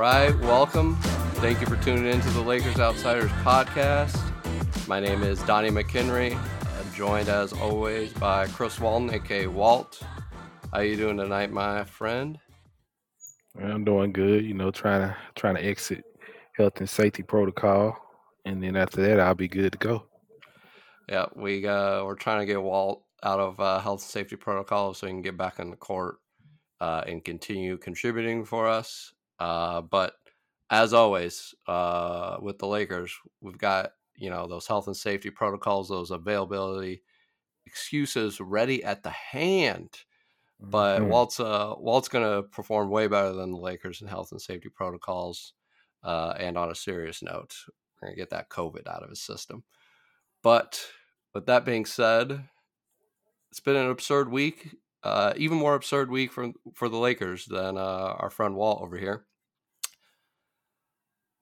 right, welcome. Thank you for tuning in to the Lakers Outsiders podcast. My name is Donnie McHenry, uh, joined as always by Chris Walton, aka Walt. How you doing tonight, my friend? I'm doing good. You know, trying to trying to exit health and safety protocol, and then after that, I'll be good to go. Yeah, we uh, we're trying to get Walt out of uh, health and safety protocol so he can get back in the court uh, and continue contributing for us. Uh, but as always, uh, with the Lakers, we've got you know those health and safety protocols, those availability excuses ready at the hand. But Mhm. Walt's uh, Walt's gonna perform way better than the Lakers in health and safety protocols. Uh, and on a serious note, we're gonna get that COVID out of his system. But with that being said, it's been an absurd week. Uh, even more absurd week for for the Lakers than uh, our friend Walt over here.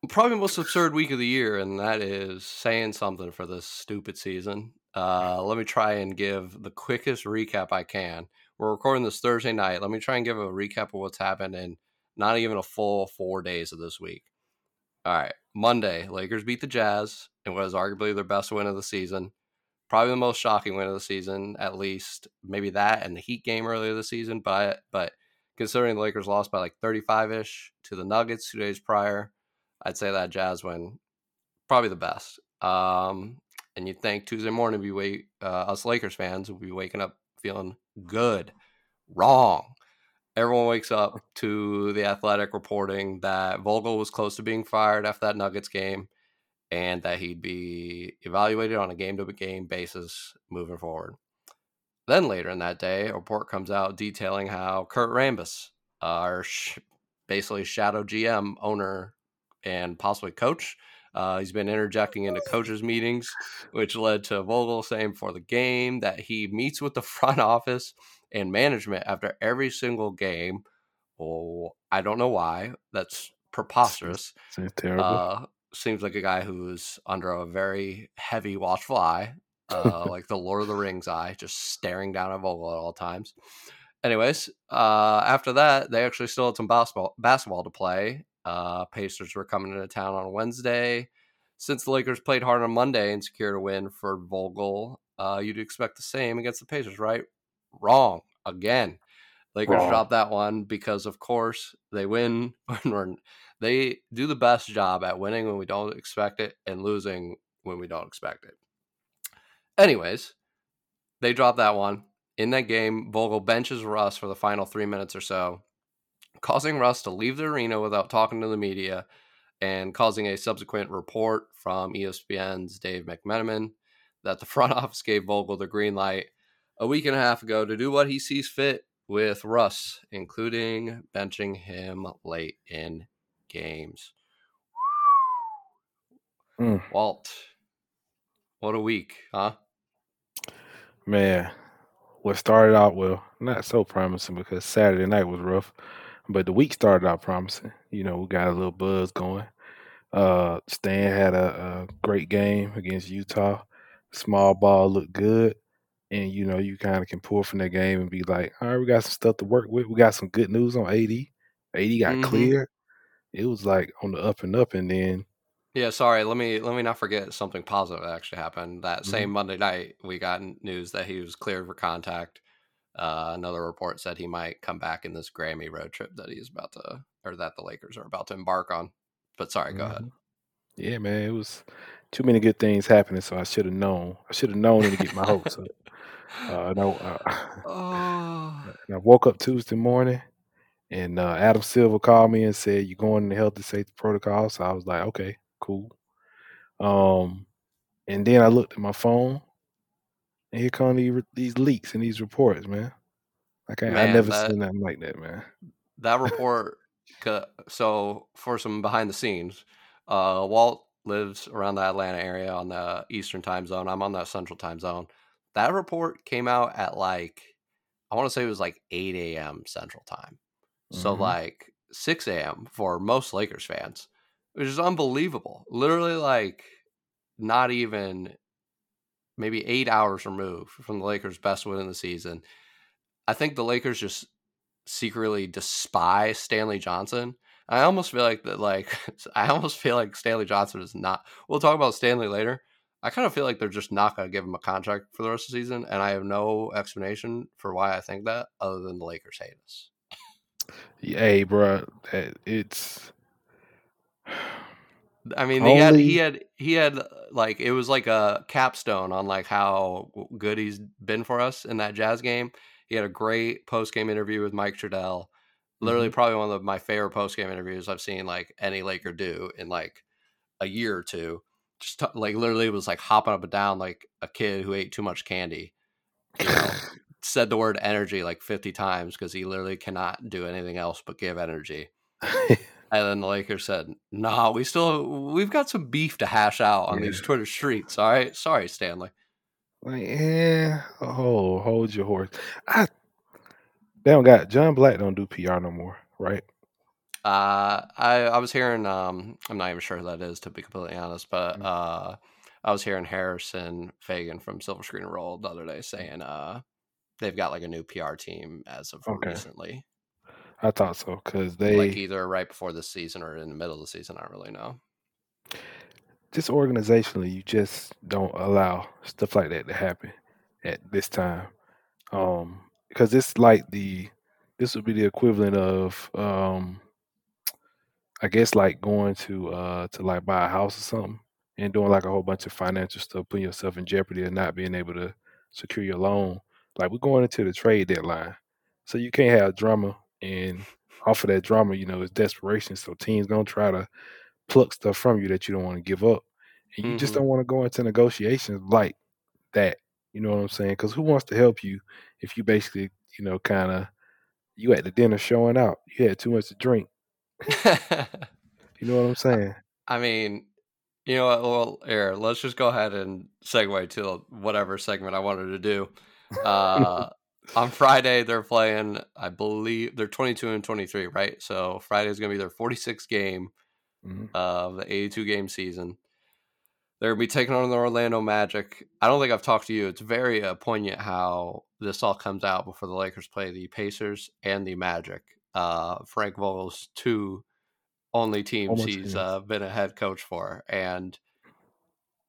Probably most absurd week of the year, and that is saying something for this stupid season. Uh, let me try and give the quickest recap I can. We're recording this Thursday night. Let me try and give a recap of what's happened in not even a full four days of this week. All right, Monday, Lakers beat the Jazz in what is arguably their best win of the season. Probably the most shocking win of the season, at least maybe that and the Heat game earlier this season. But but considering the Lakers lost by like 35 ish to the Nuggets two days prior, I'd say that Jazz win probably the best. Um, and you'd think Tuesday morning we wait uh, us Lakers fans will be waking up feeling good. Wrong. Everyone wakes up to the athletic reporting that Vogel was close to being fired after that Nuggets game and that he'd be evaluated on a game to game basis moving forward. Then later in that day, a report comes out detailing how Kurt Rambis, our sh- basically shadow GM, owner, and possibly coach, uh, he's been interjecting into coaches' meetings, which led to Vogel saying for the game that he meets with the front office and management after every single game. Oh, I don't know why. That's preposterous. Seems terrible. Uh, seems like a guy who's under a very heavy watchful eye, uh, like the Lord of the Rings eye, just staring down at Vogel at all times. Anyways, uh, after that, they actually still had some basketball basketball to play. Uh, Pacers were coming into town on Wednesday. Since the Lakers played hard on Monday and secured a win for Vogel, uh, you'd expect the same against the Pacers, right? Wrong again. Lakers Wrong. dropped that one because, of course, they win when we're they do the best job at winning when we don't expect it and losing when we don't expect it. Anyways, they dropped that one. In that game, Vogel benches Russ for the final three minutes or so, causing Russ to leave the arena without talking to the media and causing a subsequent report from ESPN's Dave McMenamin that the front office gave Vogel the green light a week and a half ago to do what he sees fit with Russ, including benching him late in games. Mm. Walt, what a week, huh? Man, what started out well, not so promising because Saturday night was rough, but the week started out promising. You know, we got a little buzz going. Uh, Stan had a, a great game against Utah. Small ball looked good, and you know, you kind of can pull from that game and be like, all right, we got some stuff to work with. We got some good news on AD. AD got Mhm. cleared. It was like on the up and up, and then Yeah, sorry. Let me let me not forget something positive that actually happened. That Mhm. same Monday night, we got news that he was cleared for contact. Uh, another report said he might come back in this Grammy road trip that he's about to, or that the Lakers are about to embark on. But sorry, go ahead. Mhm. Yeah, man, it was too many good things happening, so I should have known. I should have known to get my hopes up. Uh, no, uh, Oh, I woke up Tuesday morning, and uh, Adam Silver called me and said, "You're going in the health and safety protocol." So I was like, "Okay, cool." Um, and then I looked at my phone, and here come these, these leaks and these reports, man. Like I, I Man, never that- seen nothing like that, man. that report. So for some behind the scenes, uh, Walt lives around the Atlanta area on the Eastern time zone. I'm on the Central time zone. That report came out at like I want to say it was like 8 a.m. Central time. So Mhm. like 6 a.m. for most Lakers fans, which is unbelievable. Literally like not even maybe eight hours removed from the Lakers' best win in the season. I think the Lakers just secretly despise Stanley Johnson. I almost feel like that. Like I almost feel like Stanley Johnson is not. We'll talk about Stanley later. I kind of feel like they're just not going to give him a contract for the rest of the season, and I have no explanation for why I think that, other than the Lakers hate us. Hey, bro, eh, it's. I mean, he had he had he had uh, like it was like a capstone on like how good he's been for us in that Jazz game. He had a great post game interview with Mike Trudell. Literally, Mhm. probably one of my favorite post game interviews I've seen like any Laker do in like a year or two. Just t- like literally was like hopping up and down like a kid who ate too much candy. You know, said the word energy like fifty times because he literally cannot do anything else but give energy. And then the Lakers said, "Nah, we still we've got some beef to hash out on Yeah. these Twitter streets. All right, sorry, Stanley." Like, yeah, oh, hold your horse. I they don't got John Black don't do PR no more, right? Uh, I I was hearing um I'm not even sure who that is to be completely honest, but Mm. uh I was hearing Harrison Faigen from Silver Screen Roll the other day saying uh they've got like a new PR team as of Okay. recently, I thought so because they like either right before the season or in the middle of the season. I don't really know. Just organizationally, you just don't allow stuff like that to happen at this time. Um, because it's like the this would be the equivalent of um, I guess like going to uh to like buy a house or something and doing like a whole bunch of financial stuff, putting yourself in jeopardy of not being able to secure your loan. Like we're going into the trade deadline, so you can't have drama and off of that drama, you know, it's desperation. So teams gonna try to pluck stuff from you that you don't want to give up, and you just Mhm. don't want to go into negotiations like that. You know what I'm saying? Because who wants to help you if you basically, you know, kind of you at the dinner showing out, you had too much to drink. You know what I'm saying? I mean, you know what? Well, here, let's just go ahead and segue to whatever segment I wanted to do. Uh, on Friday, they're playing, I believe, they're 22 and 23, right? So Friday is going to be their 46th game Mhm. of the 82 game season. They're going to be taking on the Orlando Magic. I don't think I've talked to you. It's very uh, poignant how this all comes out before the Lakers play the Pacers and the Magic. Uh, Frank Vogel's two only teams Almost he's uh, been a head coach for, and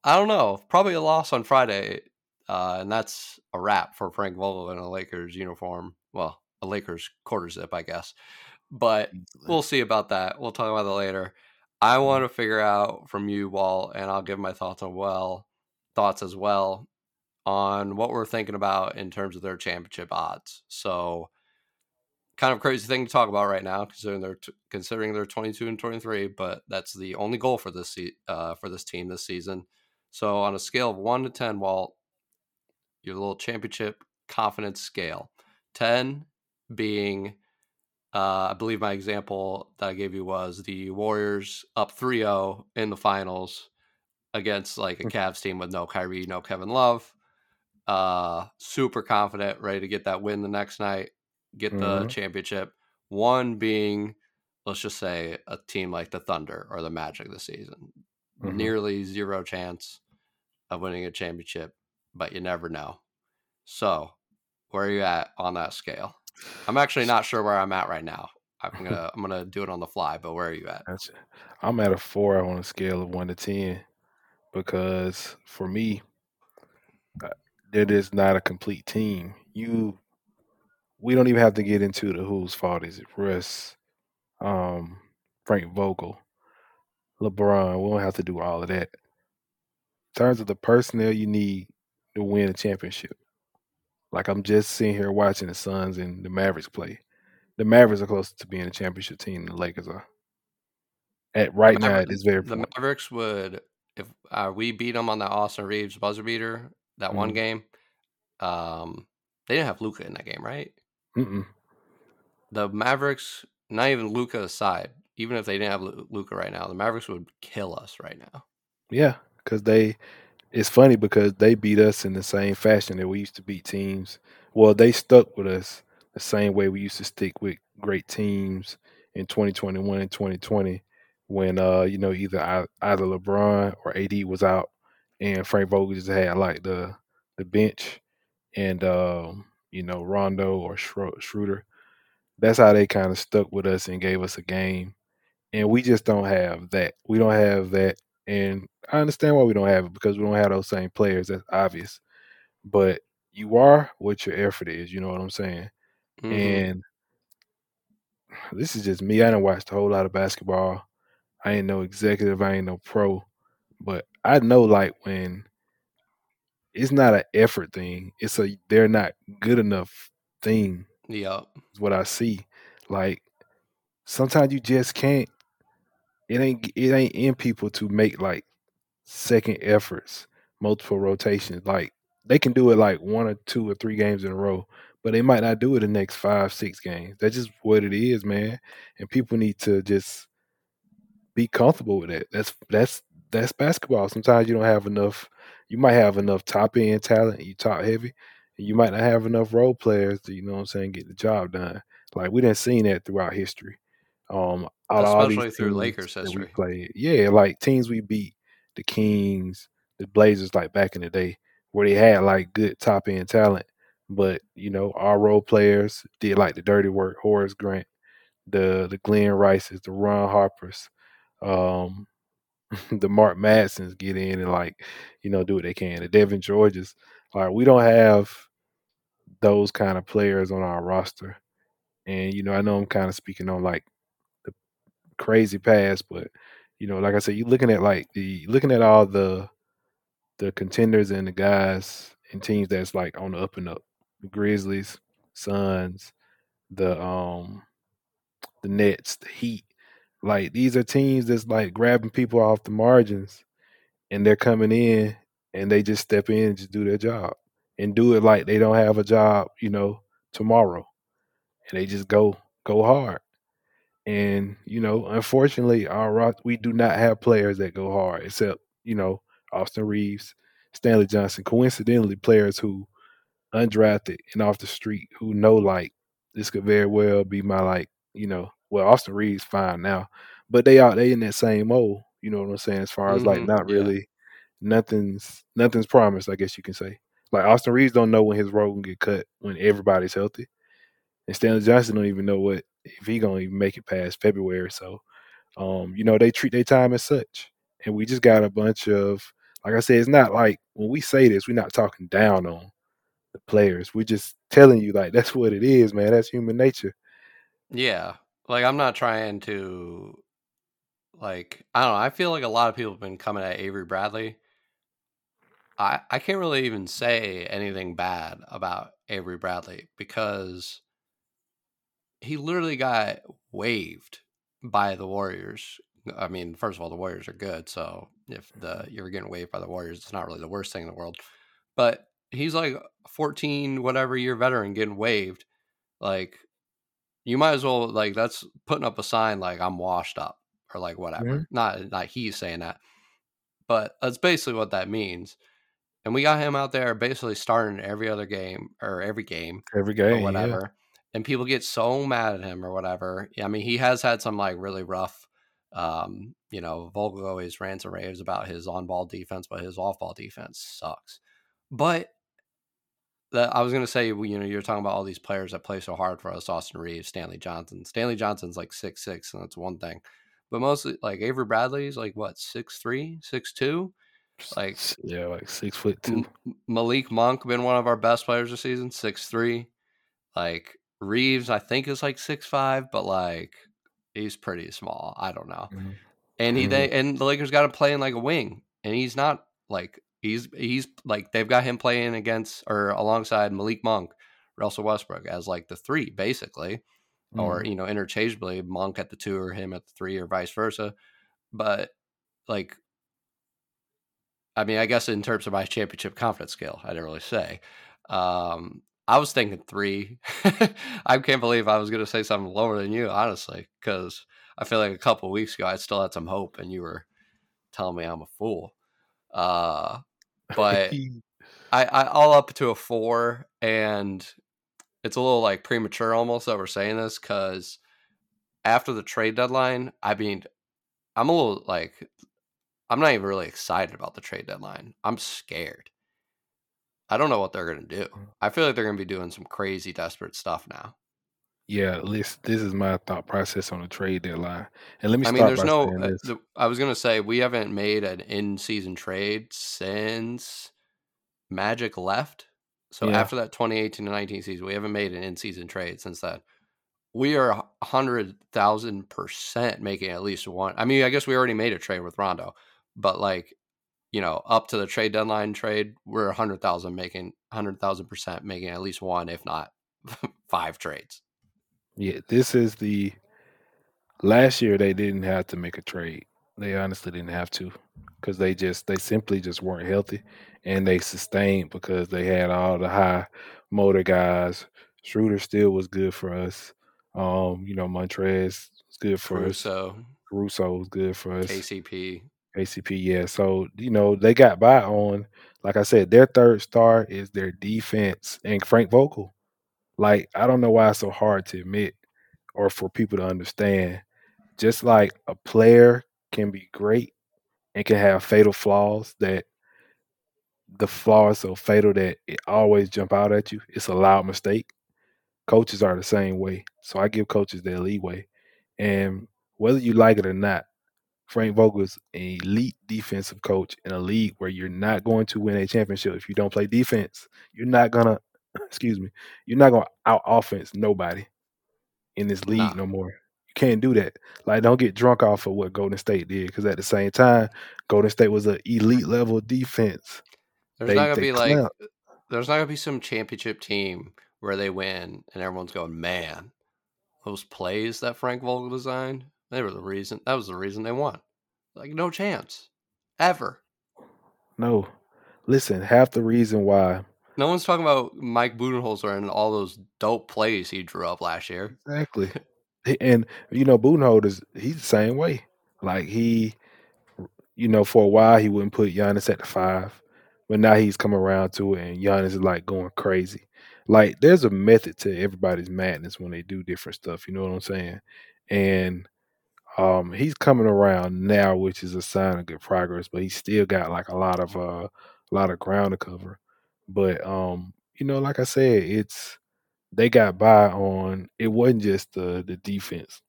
I don't know, probably a loss on Friday, uh, and that's a wrap for Frank Vogel in a Lakers uniform. Well, a Lakers quarter zip, I guess, but we'll see about that. We'll talk about that later. I want to figure out from you, Walt, and I'll give my thoughts on well thoughts as well on what we're thinking about in terms of their championship odds. So, kind of crazy thing to talk about right now, considering they're t- considering they're twenty two and twenty three, but that's the only goal for this se- uh, for this team this season. So, on a scale of one to ten, Walt, your little championship confidence scale, ten being uh, I believe my example that I gave you was the Warriors up 3 0 in the finals against like a Cavs team with no Kyrie, no Kevin Love. Uh, super confident, ready to get that win the next night, get the Mhm. championship. One being, let's just say, a team like the Thunder or the Magic this season. Mhm. Nearly zero chance of winning a championship, but you never know. So, where are you at on that scale? I'm actually not sure where I'm at right now. I'm gonna I'm gonna do it on the fly, but where are you at? Gotcha. I'm at a four on a scale of one to ten because for me, uh, it is not a complete team. You, we don't even have to get into the whose fault is it. Russ, um, Frank Vogel, LeBron. We don't have to do all of that. In terms of the personnel you need to win a championship, like I'm just sitting here watching the Suns and the Mavericks play. The Mavericks are closer to being a championship team than the Lakers are. At right now, at this very the point. Mavericks would if uh, we beat them on that Austin Reaves buzzer beater that one Mhm. game. Um, they didn't have Luka in that game, right? Mm-mm. The Mavericks, not even Luka aside, even if they didn't have Luka right now, the Mavericks would kill us right now. Yeah, because they. It's funny because they beat us in the same fashion that we used to beat teams. Well, they stuck with us the same way we used to stick with great teams in 2021 and 2020 when uh you know either either LeBron or AD was out and Frank Vogel just had like the the bench and um you know Rondo or Schroeder. That's how they kind of stuck with us and gave us a game. and we just don't have that. We don't have that, and I understand why we don't have it because we don't have those same players. That's obvious, but you are what your effort is. You know what I'm saying? Mhm. And this is just me. I didn't watch a whole lot of basketball. I ain't no executive. I ain't no pro, but I know like when it's not an effort thing. It's a they're not good enough thing. Yeah. Is what I see. Like sometimes you just can't. It ain't it ain't in people to make like second efforts, multiple rotations. Like they can do it like one or two or three games in a row, but they might not do it the next five, six games. That's just what it is, man. And people need to just be comfortable with that. That's that's that's basketball. Sometimes you don't have enough. You might have enough top end talent. You top heavy, and you might not have enough role players to you know what I'm saying get the job done. Like we didn't seen that throughout history. Um, out Especially these through teams Lakers that we history. played, yeah, like teams we beat, the Kings, the Blazers, like back in the day, where they had like good top end talent, but you know our role players did like the dirty work. Horace Grant, the the Glenn Rices, the Ron Harpers, um, the Mark Madsons get in and like, you know, do what they can. The Devin Georges, like we don't have those kind of players on our roster. And you know, I know I'm kind of speaking on like crazy past, but you know, like I said, you're looking at like the looking at all the the contenders and the guys and teams that's like on the up and up. The Grizzlies, Suns, the um the Nets, the Heat. Like these are teams that's like grabbing people off the margins and they're coming in and they just step in and just do their job and do it like they don't have a job, you know, tomorrow. And they just go go hard. And you know, unfortunately, our we do not have players that go hard except you know Austin Reaves, Stanley Johnson. Coincidentally, players who undrafted and off the street who know like this could very well be my like you know well Austin Reaves fine now, but they are they in that same mold. You know what I'm saying? As far as like hmm not Yeah. really nothing's nothing's promised. I guess you can say. Like Austin Reaves don't know when his role can get cut when everybody's healthy, and Stanley Johnson don't even know what if he gonna even make it past February. So, um, you know they treat their time as such, and we just got a bunch of like I said, it's not like when we say this, we're not talking down on the players. We're just telling you like that's what it is, man. That's human nature. Yeah. Like I'm not trying to like I don't know, I feel like a lot of people have been coming at Avery Bradley. I I can't really even say anything bad about Avery Bradley because he literally got waived by the Warriors. I mean, first of all, the Warriors are good, so if the you're getting waived by the Warriors, it's not really the worst thing in the world. But he's like 14 whatever year veteran getting waived. Like you might as well like that's putting up a sign like I'm washed up or like whatever. Mhm. Not not he's saying that, but that's basically what that means. And we got him out there basically starting every other game or every game Every or game, yeah. And people get so mad at him or whatever. I mean, he has had some like really rough. Um, you know, Vogel always rants and raves about his on-ball defense, but his off-ball defense sucks. But the, I was gonna say, you know, you're talking about all these players that play so hard for us: Austin Reaves, Stanley Johnson. Stanley Johnson's like six six, and that's one thing. But mostly, like Avery Bradley's like what six three, six two. Like yeah, like six foot two. M- Malik Monk been one of our best players this season, six three. Like Reaves, I think is like six five, but like he's pretty small. I don't know. Mhm. And he Mhm. they and the Lakers got him playing like a wing, and he's not like he's he's like they've got him playing against or alongside Malik Monk, Russell Westbrook as like the three basically, or Mhm. you know interchangeably Monk at the two or him at the three or vice versa. But like I mean, I guess in terms of my championship confidence scale, I didn't really say. Um, I was thinking three. I can't believe I was going to say something lower than you, honestly, because I feel like a couple weeks ago I still had some hope, and you were telling me I'm a fool. Uh, but I, I all up to a four, and it's a little like premature almost that we're saying this because after the trade deadline, I mean, I'm a little like I'm not even really excited about the trade deadline. I'm scared. I don't know what they're going to do. I feel like they're going to be doing some crazy desperate stuff now. Yeah, this this is my thought process on the trade deadline. And let me I mean, there's no. Uh, the, I was gonna say we haven't made an in-season trade since Magic left. So Yeah. after that 2018 to 19 season, we haven't made an in-season trade since that. We are hundred thousand percent making at least one. I mean, I guess we already made a trade with Rondo, but like, you know, up to the trade deadline trade, we're hundred thousand making hundred thousand percent making at least one, if not five trades. Yeah, this is the last year they didn't have to make a trade. They honestly didn't have to because they just they simply just weren't healthy and they sustained because they had all the high motor guys. Schroeder still was good for us. Um, you know, Montrez was good for us. Caruso, Caruso was good for us. KCP. KCP, yeah. So, you know, they got by on, like I said, their third star is their defense and Frank Vogel. Like, I don't know why it's so hard to admit or for people to understand. Just like a player can be great and can have fatal flaws that the flaw is so fatal that it always jump out at you. It's a loud mistake. Coaches are the same way. So I give coaches their leeway. And whether you like it or not, Frank Vogel is an elite defensive coach in a league where you're not going to win a championship if you don't play defense. You're not gonna, excuse me, you're not gonna out offense nobody in this league Nah. no more. You can't do that. Like, don't get drunk off of what Golden State did, because at the same time, Golden State was an elite level defense. There's They- not gonna be like there's not gonna be some championship team where they win and everyone's going, man, those plays that Frank Vogel designed, they were the reason. That was the reason they won. Like no chance, ever. No, listen. Half the reason why No one's talking about Mike Budenholzer and all those dope plays he drew up last year. Exactly. and you know, Budenholzer, he's the same way. Like he, you know, for a while he wouldn't put Giannis at the five, but now he's come around to it, and Giannis is like going crazy. Like there's a method to everybody's madness when they do different stuff. You know what I'm saying? And um, he's coming around now, which is a sign of good progress. But he's still got like a lot of uh, a lot of ground to cover. But um, you know, like I said, it's they got by on it wasn't just the the defense.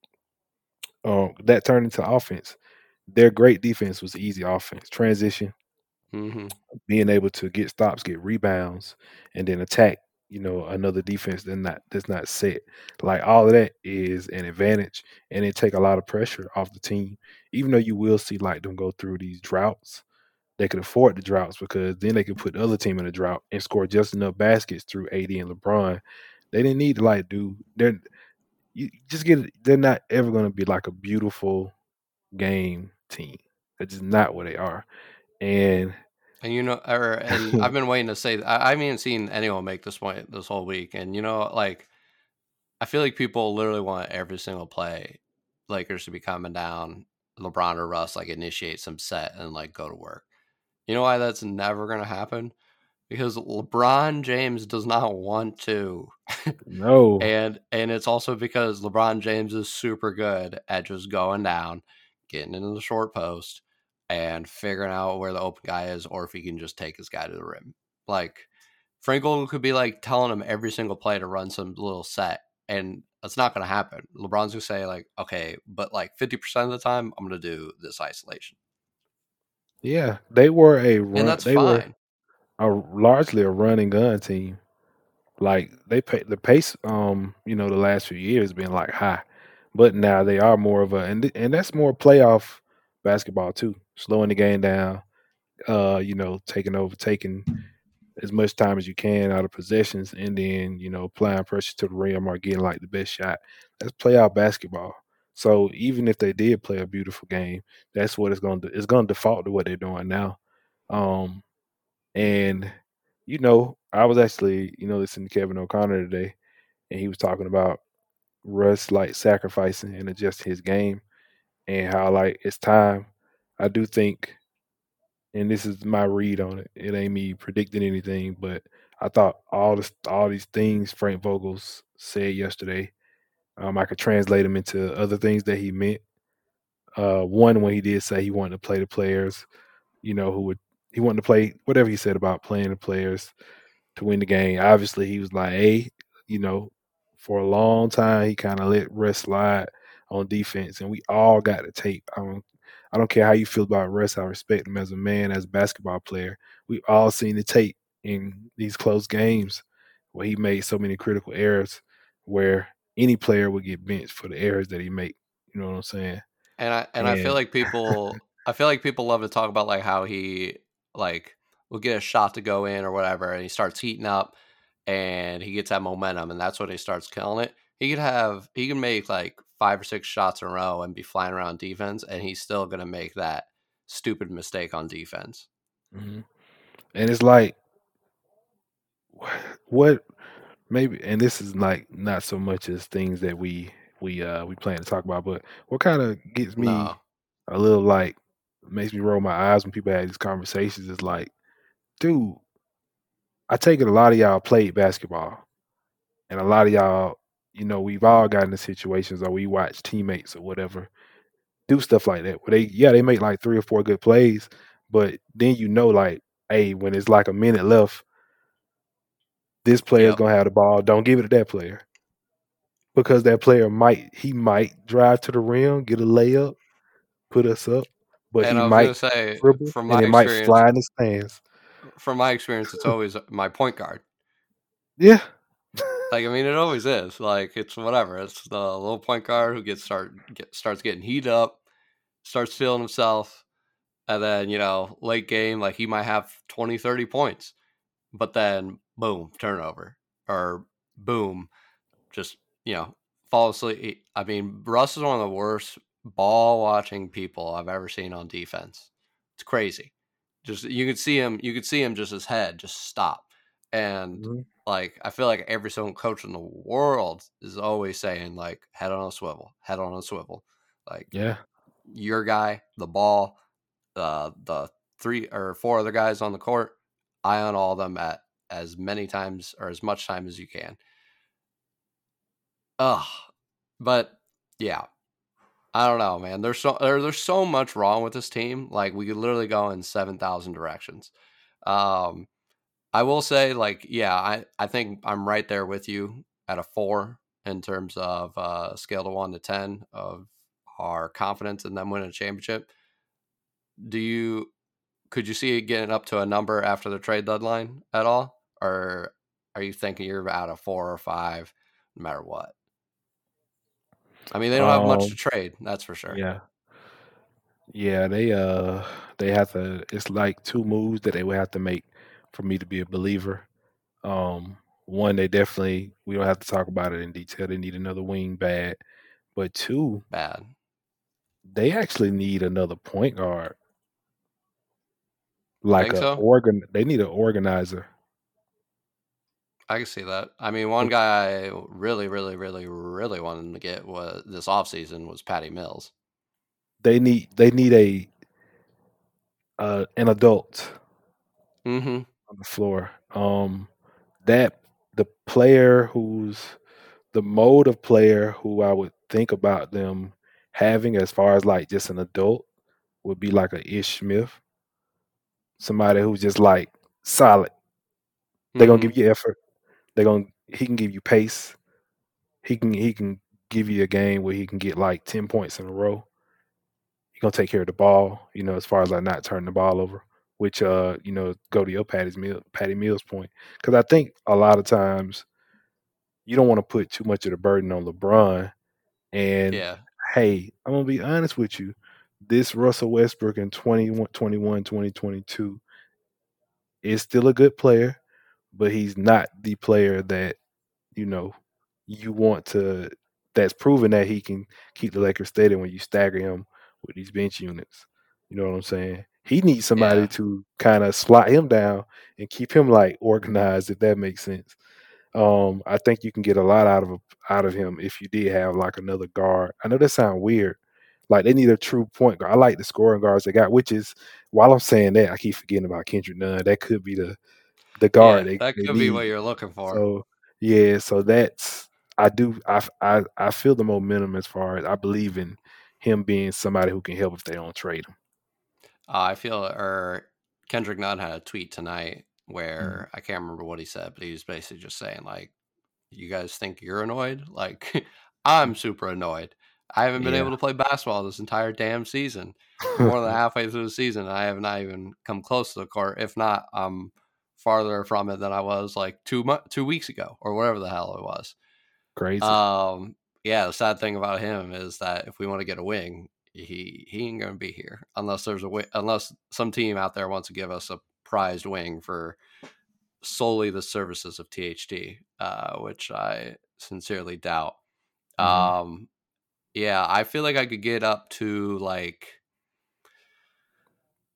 Um, that turned into offense. Their great defense was easy offense. Transition, hmm being able to get stops, get rebounds, and then attack. You know, another defense that's not that's not set. Like all of that is an advantage, and it take a lot of pressure off the team. Even though you will see like them go through these droughts, they could afford the droughts because then they could put the other team in a drought and score just enough baskets through AD and LeBron. They didn't need to like do they're you just get. They're not ever going to be like a beautiful game team. That's just not what they are. And And you know, or and I've been waiting to say. I, I haven't seen anyone make this point this whole week. And you know, like I feel like people literally want every single play Lakers to be coming down, LeBron or Russ like initiate some set and like go to work. You know why that's never gonna happen? Because LeBron James does not want to. no, and and it's also because LeBron James is super good at just going down, getting into the short post, and figuring out where the open guy is, or if he can just take his guy to the rim. Like Frank Vogel could be like telling him every single play to run some little set, and that's not going to happen. LeBron's gonna say like, okay, but like fifty percent of the time, I'm going to do this isolation, yeah, they were a run, and that's they were fine. a largely a run and gun team. Like they pay the pace, um, you know, the last few years been like high, but now they are more of a and and that's more playoff basketball too, slowing the game down, uh, you know, taking over, taking as much time as you can out of possessions, and then you know applying pressure to the rim or getting like the best shot. That's playoff basketball. So even if they did play a beautiful game, that's what it's going to it's going to default to what they're doing now. Um, and you know, I was actually you know listening to Kevin O'Connor today, and he was talking about Russ like sacrificing and adjusting his game, and how like it's time. I do think and this is my read on it. It ain't me predicting anything, but I thought all this, all these things Frank Vogel's said yesterday, um, I could translate them into other things that he meant. Uh, one when he did say he wanted to play the players, you know, who would he wanted to play whatever he said about playing the players to win the game. Obviously, he was like, "Hey, you know, for a long time he kind of let Russ slide on defense, and we all got the tape. I don't, I don't care how you feel about Russ. I respect him as a man, as a basketball player. We've all seen the tape in these close games where he made so many critical errors, where any player would get benched for the errors that he made. You know what I'm saying? And I and, and I feel like people, I feel like people love to talk about like how he like will get a shot to go in or whatever, and he starts heating up, and he gets that momentum, and that's when he starts killing it. He could have, he could make like five or six shots in a row and be flying around defense, and he's still gonna make that stupid mistake on defense. Mm-hmm. And it's like, what maybe, and this is like not so much as things that we we uh we plan to talk about, but what kind of gets me no. a little like makes me roll my eyes when people have these conversations is like, dude, I take it a lot of y'all played basketball, and a lot of y'all, you know, we've all gotten in situations or we watch teammates or whatever do stuff like that where they, yeah, they make like three or four good plays, but then you know, like, hey, when it's like a minute left, this player's yep. gonna have the ball. Don't give it to that player because that player might he might drive to the rim, get a layup, put us up, but and he might say from my and it might fly in the stands. From my experience, it's always my point guard. Yeah. Like I mean, it always is. Like it's whatever. It's the little point guard who gets start get, starts getting heat up, starts feeling himself, and then you know late game like he might have 20, 30 points, but then boom turnover or boom just you know, fall asleep. I mean, Russ is one of the worst ball watching people I've ever seen on defense. It's crazy. Just you could see him, you could see him just his head just stop. And mm-hmm. Like I feel like every single coach in the world is always saying like head on a swivel, head on a swivel. Like yeah, your guy, the ball, uh, the three or four other guys on the court, eye on all of them at as many times or as much time as you can. Ugh. But yeah. I don't know, man. There's so there, there's so much wrong with this team. Like we could literally go in seven thousand directions. Um, I will say, like, yeah, I I think I'm right there with you at a four in terms of uh, scale to one to ten of our confidence in them winning a championship. Do you could you see it getting up to a number after the trade deadline at all, or are you thinking you're at a four or five no matter what? I mean, they don't have much to um, trade. That's for sure. Yeah. Yeah, they uh they have to it's like two moves that they would have to make for me to be a believer. Um one they definitely we don't have to talk about it in detail. They need another wing bad. But two, bad. They actually need another point guard. Like a so? organ they need an organizer. I can see that. I mean, one guy I really, really, really, really wanted to get was this offseason was Patty Mills. They need they need a uh, an adult mm-hmm. On the floor. Um, that the player who's the mode of player who I would think about them having as far as like just an adult would be like a Ish Smith, somebody who's just like solid. They're mm-hmm. gonna give you effort. They're gonna he can give you pace. He can he can give you a game where he can get like ten points in a row. He's gonna take care of the ball, you know, as far as like not turning the ball over. Which uh, you know, go to your Patty's Mill Patty Mills point. Because I think a lot of times you don't want to put too much of the burden on LeBron. And yeah. hey, I'm gonna be honest with you. This Russell Westbrook in 2021, 2022 is still a good player but he's not the player that you know you want to. That's proven that he can keep the Lakers steady when you stagger him with these bench units. You know what I'm saying? He needs somebody yeah. to kind of slot him down and keep him like organized, if that makes sense. Um, I think you can get a lot out of out of him if you did have like another guard. I know that sounds weird. Like they need a true point guard. I like the scoring guards they got, which is while I'm saying that, I keep forgetting about Kendrick Nunn. That could be the the guard. Yeah, that could be what you're looking for. So yeah, so that's I do I, I I feel the momentum as far as I believe in him being somebody who can help if they don't trade him. Uh, I feel or Kendrick Nunn had a tweet tonight mm. where mm. I can't remember what he said, but he was basically just saying like you guys think you're annoyed? Like, I'm super annoyed. I haven't been Yeah. able to play basketball this entire damn season. More than halfway through the season, I have not even come close to the court. If not, I'm farther from it than I was like two mo- two weeks ago or whatever the hell it was. Crazy. Um, yeah, the sad thing about him is that if we want to get a wing, he he ain't gonna be here unless there's a wi- unless some team out there wants to give us a prized wing for solely the services of THT, uh, which I sincerely doubt. Mhm. Um, yeah, I feel like I could get up to like,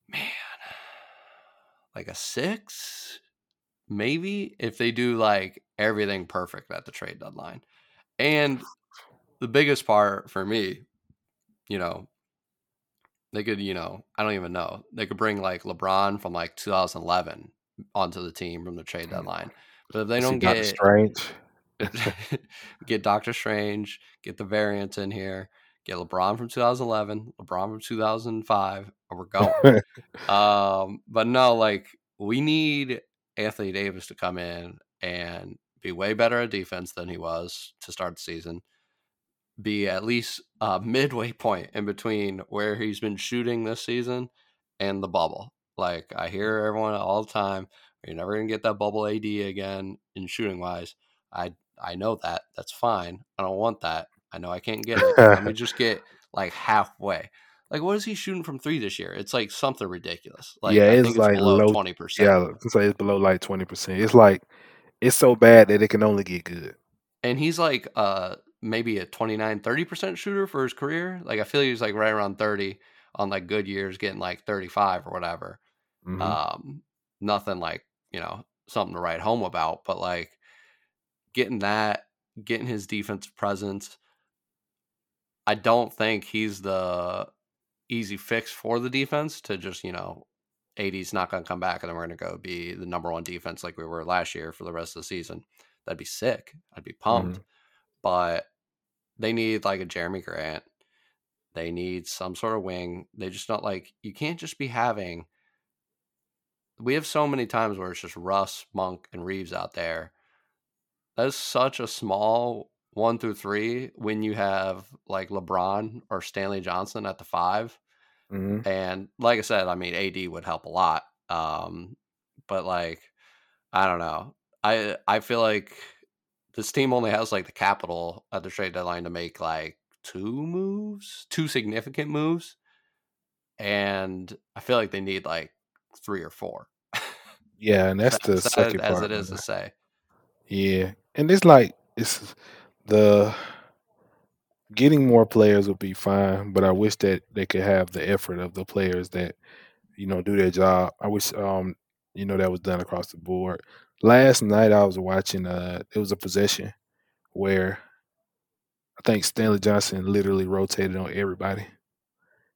man, like a six, maybe if they do like everything perfect at the trade deadline. And the biggest part for me, you know, they could, you know, I don't even know. They could bring like LeBron from like 2011 onto the team from the trade deadline. But if they don't get Strange. get Doctor Strange, get the variants in here, get LeBron from 2011, LeBron from 2005, and we're going. um, but no, like we need Anthony Davis to come in and be way better at defense than he was to start the season. Be at least a midway point in between where he's been shooting this season and the bubble. Like I hear everyone all the time, you're never gonna get that bubble AD again in shooting wise. I I know that. That's fine. I don't want that. I know I can't get it. Let me just get like halfway. Like what is he shooting from three this year? It's like something ridiculous. Like yeah, I it's think it's like below low. twenty percent. Yeah, it's like it's below like twenty percent. It's like it's so bad that it can only get good. And he's like uh maybe a 29 30% shooter for his career. Like I feel he's like right around 30 on like good years getting like 35 or whatever. Mhm. Um nothing like, you know, something to write home about, but like getting that, getting his defensive presence. I don't think he's the easy fix for the defense to just, you know, AD's not going to come back and then we're going to go be the number one defense like we were last year for the rest of the season. That'd be sick. I'd be pumped. Mhm. But they need like a Jerami Grant. They need some sort of wing. They just not like you can't just be having. We have so many times where it's just Russ, Monk, and Reaves out there. That is such a small one through three when you have like LeBron or Stanley Johnson at the five. Mhm. And like I said, I mean AD would help a lot. Um, but like I don't know. I I feel like this team only has like the capital at the trade deadline to make like two moves, two significant moves. And I feel like they need like three or four. Yeah, and that's the second as part. it is man. to say. Yeah, and it's like it's the getting more players would be fine, but I wish that they could have the effort of the players that you know do their job. I wish um you know that was done across the board. Last night I was watching uh it was a possession where I think Stanley Johnson literally rotated on everybody.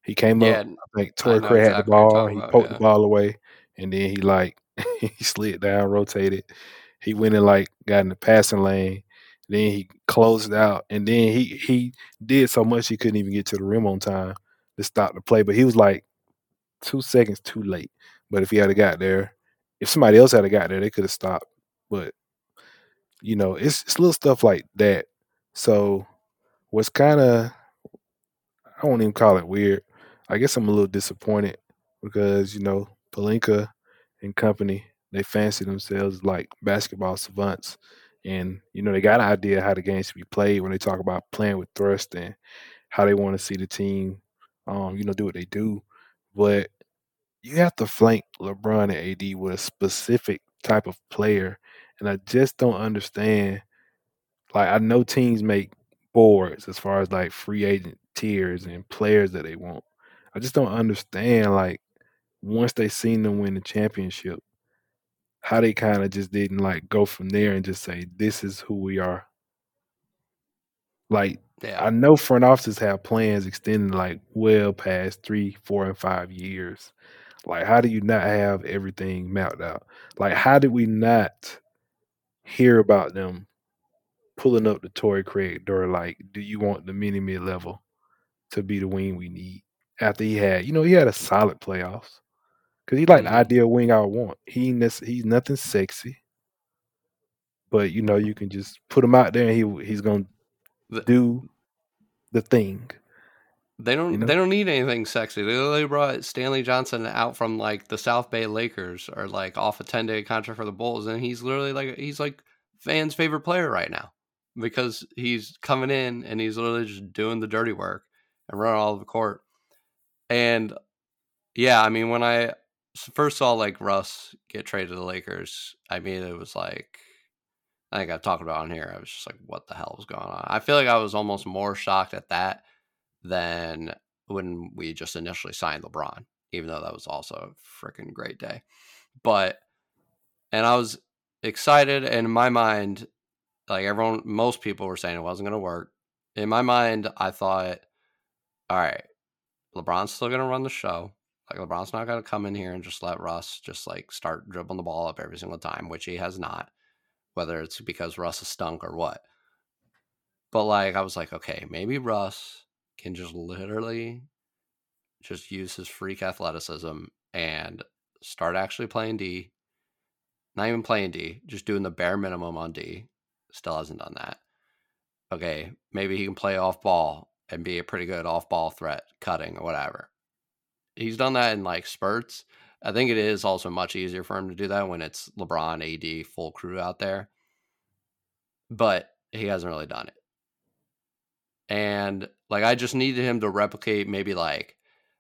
He came Yeah, up, I think Torrey Craig had the ball, he about, poked yeah. the ball away, and then he like he slid down, rotated. He went and like got in the passing lane. Then he closed out, and then he he did so much he couldn't even get to the rim on time to stop the play. But he was like two seconds too late. But if he had got there, if somebody else had got there, they could have stopped. But you know, it's it's little stuff like that. So what's kind of I won't even call it weird. I guess I'm a little disappointed because you know Pelinka and company they fancy themselves like basketball savants, and you know they got an idea how the game should be played when they talk about playing with thrust and how they want to see the team, um, you know, do what they do. But you have to flank LeBron and AD with a specific type of player, and I just don't understand. Like I know teams make boards as far as like free agent tiers and players that they want. I just don't understand like once they seen them win the championship, how they kind of just didn't like go from there and just say this is who we are. Like Yeah. I know front offices have plans extending like well past three, four, and five years. Like, how do you not have everything mapped out? Like, how did we not hear about them pulling up the Torrey Craig door? Like, do you want the mini mid level to be the wing we need? After he had, you know, he had a solid playoffs because he like the Mhm. ideal wing I want. He he's nothing sexy. but you know you can just put him out there and he he's gonna do the thing. They don't. You know? They don't need anything sexy. They literally brought Stanley Johnson out from like the South Bay Lakers or like off a ten day contract for the Bulls, and he's literally like he's like fans' favorite player right now because he's coming in and he's literally just doing the dirty work and running all over the court. And yeah, I mean, when I first saw like Russ get traded to the Lakers, I mean, it was like I think I've talked about on here. I was just like, what the hell was going on? I feel like I was almost more shocked at that than when we just initially signed LeBron, even though that was also a freaking great day. But, and I was excited, and in my mind, like everyone, most people were saying it wasn't going to work. In my mind, I thought, all right, LeBron's still going to run the show. Like LeBron's not going to come in here and just let Russ just like start dribbling the ball up every single time, which he has not, whether it's because Russ is stunk or what. But like I was like, okay, maybe Russ can just literally just use his freak athleticism and start actually playing D. Not even playing D, just doing the bare minimum on D. Still hasn't done that. Okay, maybe he can play off ball and be a pretty good off ball threat, cutting or whatever. He's done that in like spurts. I think it is also much easier for him to do that when it's LeBron, AD, full crew out there. But he hasn't really done it. And like I just needed him to replicate maybe like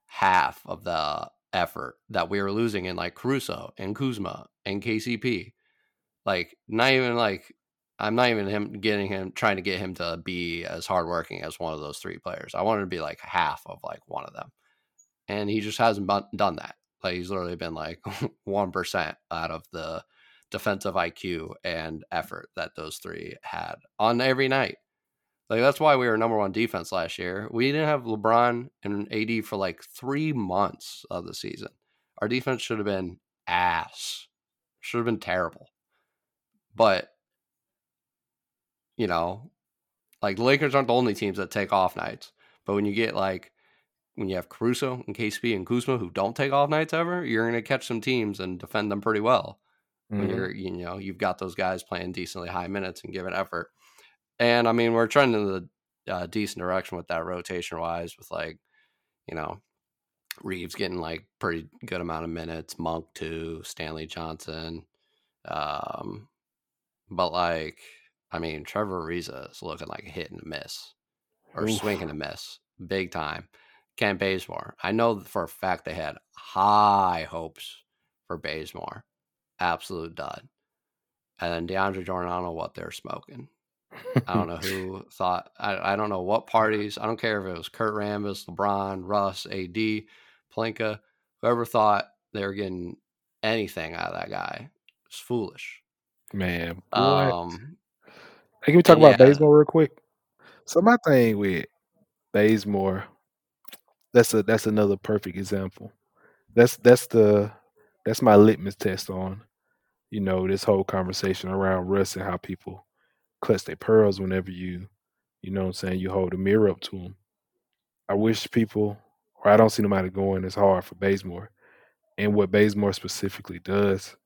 half of the effort that we were losing in like Caruso and Kuzma and KCP. Like not even like I'm not even him getting him trying to get him to be as hardworking as one of those three players. I wanted to be like half of like one of them, and he just hasn't done that. Like he's literally been like one percent out of the defensive IQ and effort that those three had on every night. Like that's why we were number one defense last year. We didn't have LeBron and AD for like three months of the season. Our defense should have been ass. Should have been terrible. But you know, like the Lakers aren't the only teams that take off nights. But when you get like when you have Caruso and KCP and Kuzma who don't take off nights ever, you're gonna catch some teams and defend them pretty well when Mhm. you're you know you've got those guys playing decently high minutes and giving effort. And I mean we're trending in the uh, decent direction with that rotation wise with like you know Reaves getting like pretty good amount of minutes, Monk too, Stanley Johnson, um, but like I mean Trevor Ariza is looking like a hit and a miss or Oof. swing and a miss big time. Kent Bazemore. I know for a fact they had high hopes for Bazemore. Absolute dud. And then DeAndre Jordan, I don't know what they're smoking. I don't know who thought. I, I don't know what parties. I don't care if it was Kurt Rambis, LeBron, Russ, AD, Pelinka, whoever thought they were getting anything out of that guy. It's foolish. Man, what? Um, Hey, can we talk about yeah, Bazemore real quick? So my thing with Bazemore, that's a that's another perfect example. That's that's the that's my litmus test on, you know, this whole conversation around Russ and how people clutch their pearls whenever you, you know what I'm saying, you hold a mirror up to them. I wish people, or I don't see nobody going as hard for Bazemore. And what Bazemore specifically does,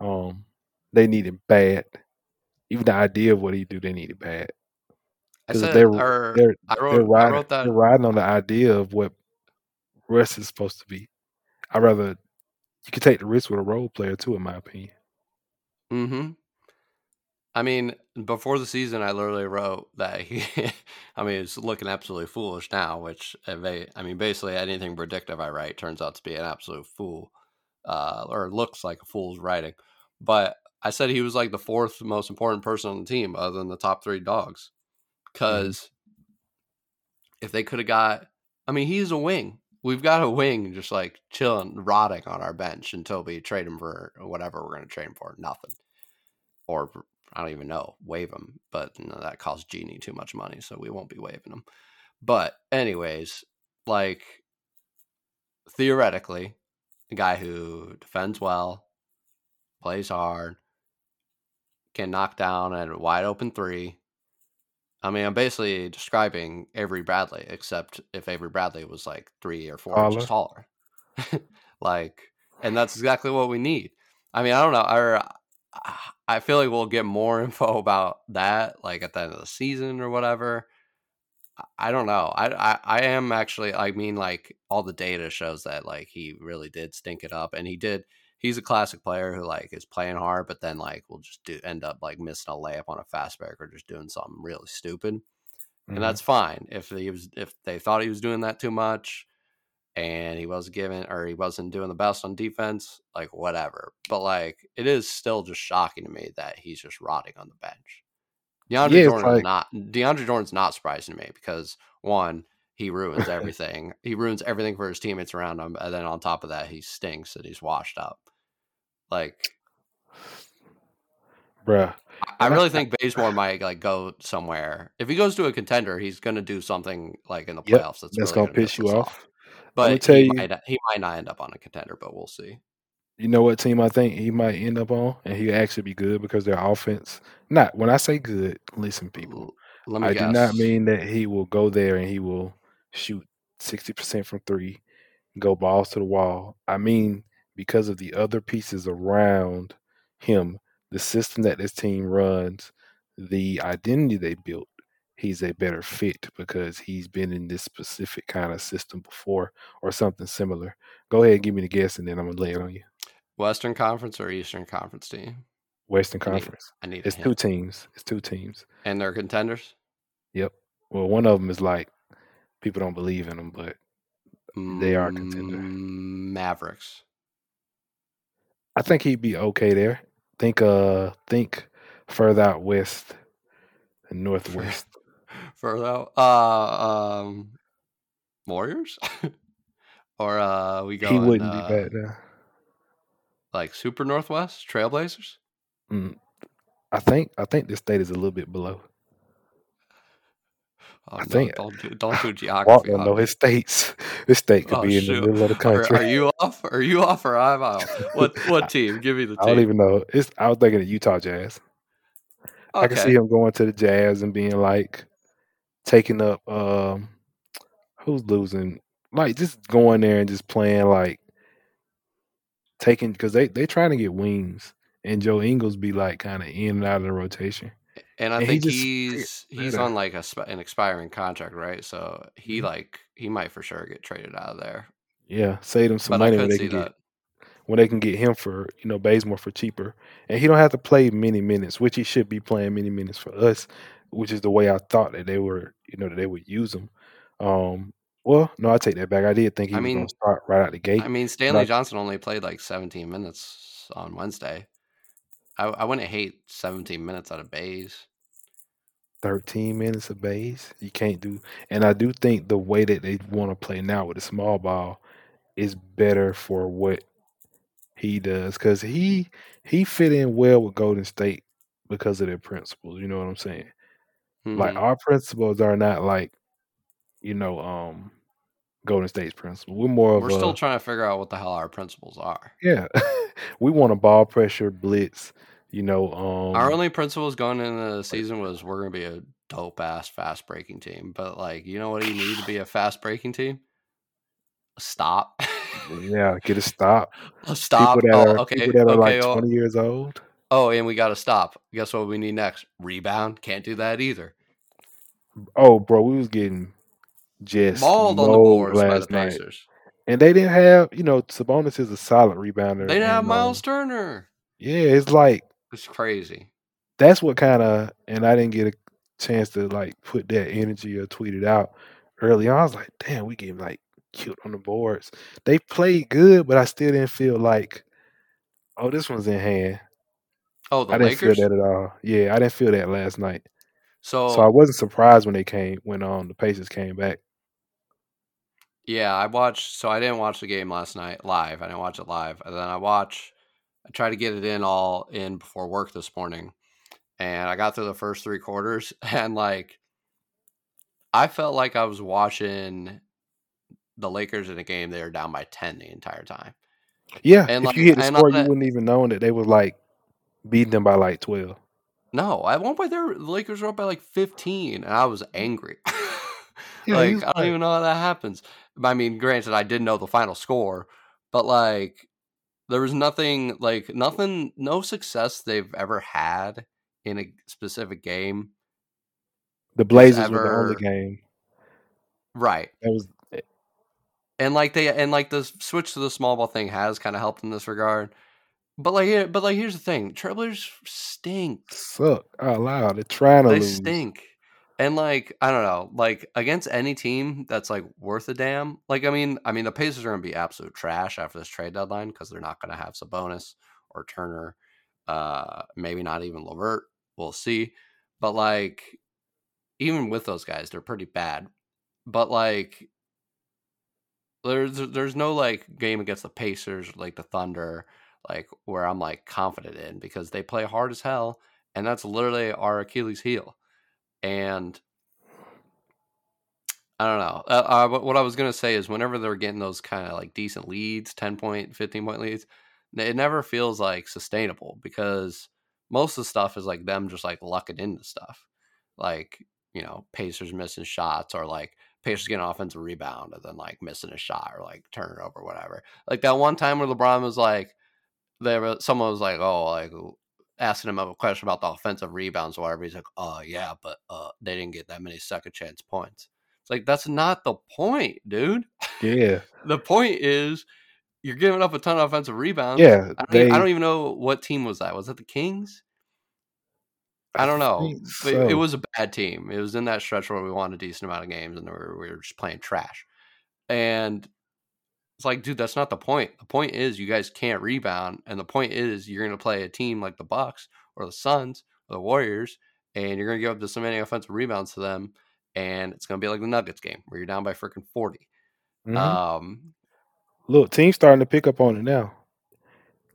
um, they need it bad. Even the idea of what he do, they need it bad. I Because said, they're they're they're I riding they're riding on the idea of what Russ is supposed to be. I'd rather you could take the risk with a role player too, in my opinion. Mm-hmm. I mean, before the season, I literally wrote that he. I mean, it's looking absolutely foolish now. Which, uh, I mean, basically anything predictive I write turns out to be an absolute fool, uh, or looks like a fool's writing. But I said he was like the fourth most important person on the team, other than the top three dogs. Because if they could have got, I mean, he's a wing. We've got a wing just like chilling, rotting on our bench until we trade him for whatever we're going to trade him for. Nothing or I don't even know, waive him, but you know, that costs Genie too much money, so we won't be waiving him. But anyways, like theoretically, a guy who defends well, plays hard, can knock down at a wide open three. I mean, I'm basically describing Avery Bradley, except if Avery Bradley was like three or four inches taller. like, and that's exactly what we need. I mean, I don't know. Or I feel like we'll get more info about that like at the end of the season or whatever. I don't know. I, I I am actually. I mean, like all the data shows that like he really did stink it up, and he did. He's a classic player who like is playing hard, but then like will just do end up like missing a layup on a fast break or just doing something really stupid, mm-hmm. and that's fine if he was if they thought he was doing that too much, and he was given or he wasn't doing the best on defense, like whatever. But like it is still just shocking to me that he's just rotting on the bench. DeAndre yeah, Jordan like, not DeAndre Jordan's not surprising to me because one, he ruins everything. he ruins everything for his teammates around him, and then on top of that, he stinks and he's washed up. Like, bruh. I really think Bazemore might like go somewhere. If he goes to a contender, he's going to do something like in the playoffs. Yep, that's, that's really going to piss you off. off. But he, you, might, he might not end up on a contender, but we'll see. You know what team I think he might end up on, and he'll actually be good because their offense. Not when I say good, listen, people. Let me I guess. do not mean that he will go there and he will shoot sixty percent from three, go balls to the wall. I mean because of the other pieces around him, the system that this team runs, the identity they built, he's a better fit because he's been in this specific kind of system before or something similar. Go ahead and give me the guess, and then I'm gonna lay it on you. Western Conference or Eastern Conference team? Western Conference. I need. I need it's two teams. It's two teams. And they're contenders. Yep. Well, one of them is like people don't believe in them, but they are contender. Mm, Mavericks. I think he'd be okay there. Think uh think further out west and northwest. Further out. Uh um Warriors? or uh we go He wouldn't uh, be bad. Like super northwest? Trailblazers? Mm, I think I think this state is a little bit below. Oh, I no, think don't do, don't do geography. Walt don't know his states. This state could oh, be in the middle of the country. Are, are, you off? Are you off or I'm out? What what team? Give me the team. I don't even know. It's I was thinking of Utah Jazz. Okay. I can see him going to the Jazz and being like taking up um who's losing like just going there and just playing like taking because they they trying to get wings and Joe Ingles be like kind of in and out of the rotation. And I and think he he's he's on like a an expiring contract, right? So he mm-hmm. like he might for sure get traded out of there. Yeah, save them some but money when they can get when they can get him for you know Bazemore for cheaper, and he don't have to play many minutes, which he should be playing many minutes for us, which is the way I thought that they were you know that they would use him. Um, well, no, I take that back. I did think he I was going to start right out the gate. I mean, Stanley I, Johnson only played like 17 minutes on Wednesday. I, I wouldn't hate 17 minutes out of Bays. 13 minutes of Bays. You can't do, and I do think the way that they want to play now with the small ball is better for what he does because he he fit in well with Golden State because of their principles. You know what I'm saying? Mm-hmm. Like our principles are not like you know um Golden State's principle. We're more We're still trying to figure out what the hell our principles are. Yeah, we want a ball pressure blitz you know, um, our only principles going into the season was we're going to be a dope ass fast breaking team. But like, you know what do you need to be a fast breaking team? A stop. yeah, get a stop. A stop. People that oh, are, okay. people that are okay, like oh. 20 years old. Oh, and we got to stop. Guess what we need next? Rebound. Can't do that either. Oh, bro, we was getting just mauled on the boards last by the Pacers. Night. And they didn't have, you know, Sabonis is a solid rebounder. They didn't have Miles um, Turner. Yeah, it's like it's crazy. That's what kind of, and I didn't get a chance to like put that energy or tweet it out early on. I was like, damn, we getting like cute on the boards. They played good, but I still didn't feel like, oh, this one's in hand. Oh, the I didn't Lakers? feel that at all. Yeah, I didn't feel that last night. So, so I wasn't surprised when they came when um the Pacers came back. Yeah, I watched. So I didn't watch the game last night live. I didn't watch it live, and then I watch. I tried to get it in all in before work this morning. And I got through the first three quarters and like I felt like I was watching the Lakers in a game they were down by 10 the entire time. Yeah. And if like, you hit the score, you wouldn't even know that they were like beating them by like 12. No, at one point, the Lakers were up by like 15, and I was angry. yeah, like, I don't even know how that happens. I mean, granted, I did know the final score, but like, There was nothing like nothing, no success they've ever had in a specific game. The Blazers ever, were the only game. Right. That was and like they and like the switch to the small ball thing has kind of helped in this regard. But like, but like, here's the thing: Trailblazers stink. Suck out loud. They're trying to they lose. stink. And like, I don't know, like against any team that's like worth a damn. Like, I mean, I mean, the Pacers are gonna be absolute trash after this trade deadline because they're not gonna have Sabonis or Turner. Uh, maybe not even LeVert. We'll see. But like, even with those guys, they're pretty bad. But like, there's there's no like game against the Pacers, like the Thunder, like where I'm like confident in because they play hard as hell, and that's literally our Achilles heel. And I don't know. Uh, uh, what I was gonna say is whenever they're getting those kind of like decent leads, ten point, fifteen point leads, it never feels like sustainable because most of the stuff is like them just like lucking into stuff, like you know Pacers missing shots or like Pacers getting offensive rebound and then like missing a shot or like turning over, whatever. Like that one time where LeBron was like, there was someone was like, oh, like asking him a question about the offensive rebounds or whatever. He's like, oh yeah, but uh, they didn't get that many second chance points. It's like that's not the point, dude. Yeah. the point is you're giving up a ton of offensive rebounds. Yeah. I don't, they, even, I don't even know what team was that. Was that the Kings? I don't know. So. It, it, was a bad team. It was in that stretch where we won a decent amount of games and we were, we were just playing trash. And it's like, dude, that's not the point. The point is you guys can't rebound, and the point is you're going to play a team like the Bucks or the Suns or the Warriors, and you're going to give up so many offensive rebounds to them, and it's going to be like the Nuggets game where you're down by freaking 40 mm-hmm. Um, Look, teams starting to pick up on it now.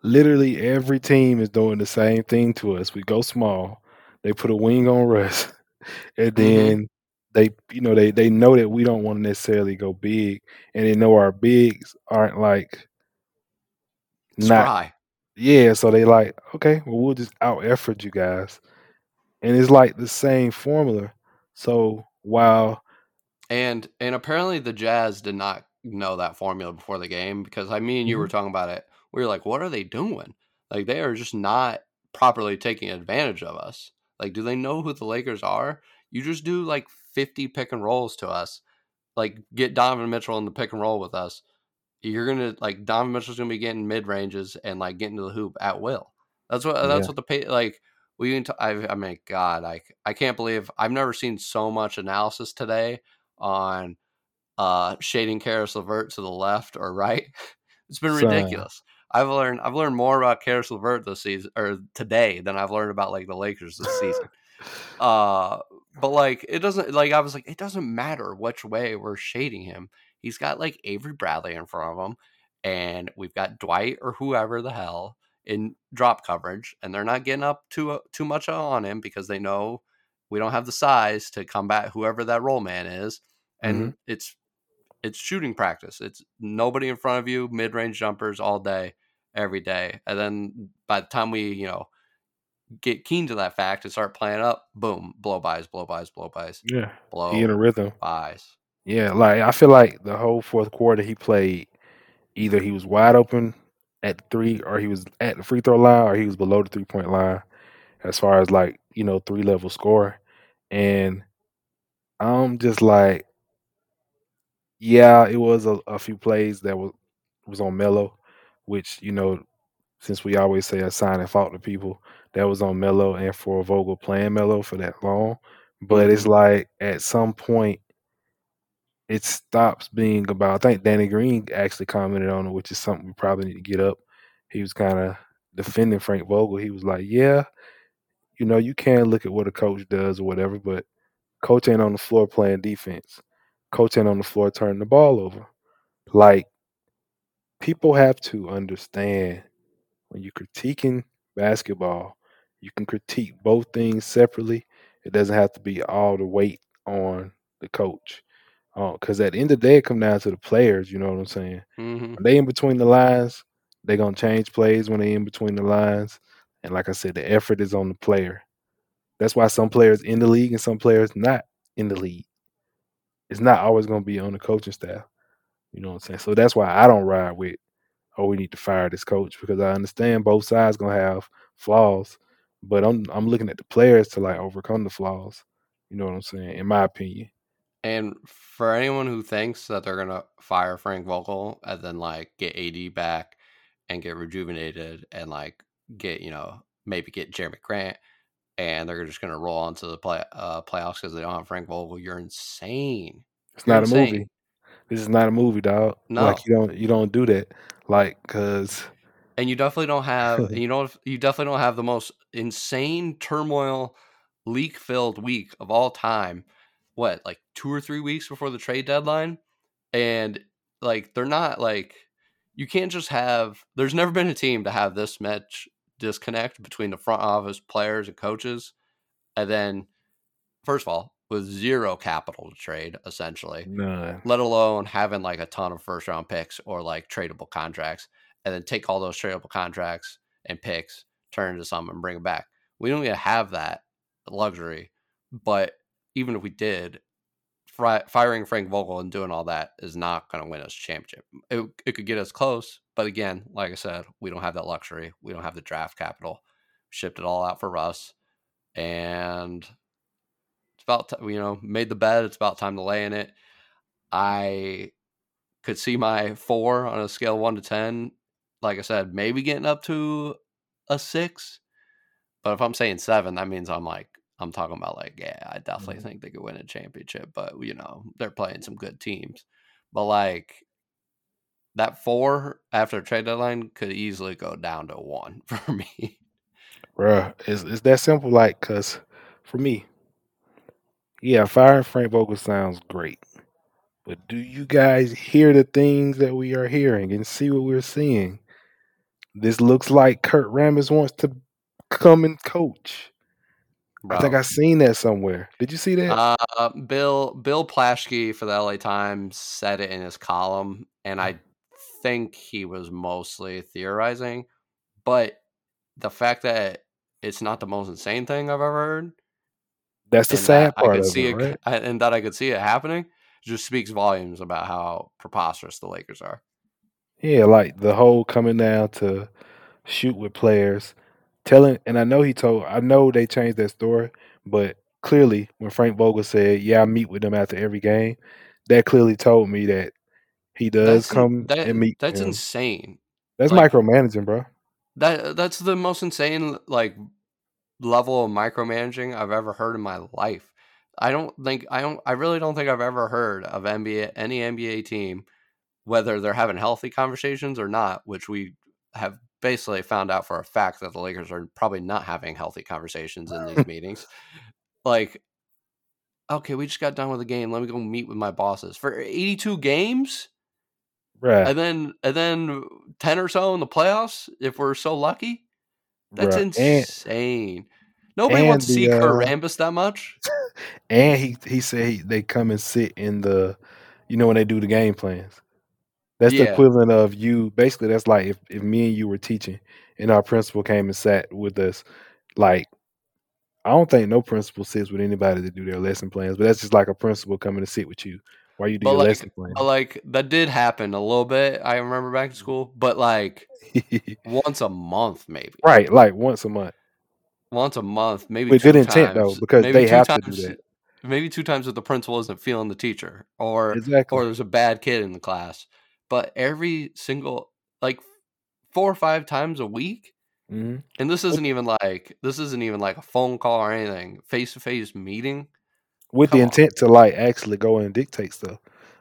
Literally every team is doing the same thing to us. We go small they put a wing on Russ, and mm-hmm. then. They, you know, they they know that we don't want to necessarily go big, and they know our bigs aren't like not. Yeah, so they like, okay, well, we'll just out effort you guys, and it's like the same formula. So while and and apparently the Jazz did not know that formula before the game because I mean you mm-hmm. were talking about it. We were like, what are they doing? Like they are just not properly taking advantage of us. Like, do they know who the Lakers are? You just do like 50 pick and rolls to us. Like, get Donovan Mitchell in the pick and roll with us. You're gonna like Donovan Mitchell's gonna be getting mid ranges and like getting to the hoop at will. That's what that's yeah. what the pay like we can. T- I, I mean, God, I I can't believe I've never seen so much analysis today on uh shading Caris LeVert to the left or right. It's been ridiculous. I've learned I've learned more about Caris LeVert this season or today than I've learned about like the Lakers this season. uh, but like it doesn't like I was like it doesn't matter which way we're shading him. He's got like Avery Bradley in front of him, and we've got Dwight or whoever the hell in drop coverage, and they're not getting up too uh, too much on him because they know we don't have the size to combat whoever that roll man is, and mm-hmm. it's it's shooting practice. It's nobody in front of you, mid range jumpers all day every day. And then by the time we, you know, get keen to that fact and start playing up, boom, blow bys, blow bys, blow bys. Yeah. Blow he in a rhythm. Bys. Yeah, like I feel like the whole fourth quarter he played either he was wide open at three or he was at the free throw line or he was below the three point line as far as like, you know, three level score. And I'm just like yeah, it was a, a few plays that was was on Melo which you know, since we always say assigning fault to people, that was on Melo and for Vogel playing Melo for that long. But it's mm-hmm. like at some point, it stops being about. I think Danny Green actually commented on it, which is something we probably need to get up. He was kind of defending Frank Vogel. He was like, "Yeah, you know, you can look at what a coach does or whatever, but coach ain't on the floor playing defense. Coach ain't on the floor turning the ball over. Like people have to understand when you're critiquing basketball, you can critique both things separately. It doesn't have to be all the weight on the coach. Because uh, at the end of the day, it comes down to the players. You know what I'm saying? Mm-hmm. they in between the lines, they're gonna change plays when they in between the lines. And like I said, the effort is on the player. That's why some players in the league and some players not in the league. It's not always gonna be on the coaching staff. You know what I'm saying? So that's why I don't ride with oh, we need to fire this coach because I understand both sides gonna have flaws, but I'm I'm looking at the players to like overcome the flaws. You know what I'm saying? In my opinion. And for anyone who thinks that they're gonna fire Frank Vogel and then like get AD back and get rejuvenated and like get you know maybe get Jerami Grant and they're just gonna roll onto the play uh, playoffs because they don't have Frank Vogel, you're insane. It's You're not a movie. This is not a movie, dog. No. Like you don't you don't do that. Like cuz and you definitely don't have you know you definitely don't have the most insane turmoil leak filled week of all time what like two or three weeks before the trade deadline? And like they're not like you can't just have there's never been a team to have this much disconnect between the front office players and coaches and then first of all with zero capital to trade essentially let alone having like a ton of first round picks or like tradable contracts and then take all those tradable contracts and picks, turn into something and bring it back. We don't even have that luxury. But even if we did, fri- firing Frank Vogel and doing all that is not going to win us a championship. It, it could get us close, but again, like I said, we don't have that luxury. We don't have the draft capital. Shipped it all out for Russ, and it's about t- you know made the bed. It's about time to lay in it. I could see my four on a scale of one to ten like I said, maybe getting up to a six. But if I'm saying seven, that means I'm like I'm talking about like, yeah, I definitely Mhm. think they could win a championship. But you know, they're playing some good teams. But like that four after trade deadline could easily go down to one for me. Bruh, it's, it's that simple. Like, cause for me, yeah, firing Frank Vogel sounds great. But do you guys hear the things that we are hearing and see what we're seeing? This looks like Kurt Rambis wants to come and coach. I think Bro. I seen that somewhere. Did you see that? Uh, Bill Bill Plaschke for the LA Times said it in his column, and I think he was mostly theorizing. But the fact that it's not the most insane thing I've ever heard, That's the sad that I could see it, it, right? I- and that I could see it happening, just speaks volumes about how preposterous the Lakers are. Yeah, like the whole coming down to shoot with players, telling. And I know he told. I know they changed that story, but clearly when Frank Vogel said, "Yeah, I meet with them after every game," that clearly told me that he does That's come that, and meet. that's him. insane. That's like- micromanaging, bro. That that's the most insane like level of micromanaging I've ever heard in my life. I don't think I don't I really don't think I've ever heard of NBA any NBA team whether they're having healthy conversations or not, which we have basically found out for a fact that the Lakers are probably not having healthy conversations in these meetings. Like okay, we just got done with the game. Let me go meet with my bosses for 82 games Bruh, and then and then 10 or so in the playoffs if we're so lucky. That's. And insane. Nobody and wants to see the, uh, that much. and he he said he, they come and sit in the, you know, when they do the game plans. That's the equivalent of you. Basically, that's like if, if me and you were teaching, and our principal came and sat with us. Like, I don't think no principal sits with anybody to do their lesson plans, but that's just like a principal coming to sit with you while you do But your like, lesson plan. like that did happen a little bit. I remember back to mm-hmm. school, but like once a month, maybe right, like once a month once a month, maybe with two good intent times, though, because maybe they have to times, do that. Maybe two times if the principal isn't feeling the teacher, or Exactly. or there's a bad kid in the class. But every single like four or five times a week, hmm and this isn't even like this isn't even like a phone call or anything, face to face meeting. With the Come on. intent to like actually go and dictate stuff.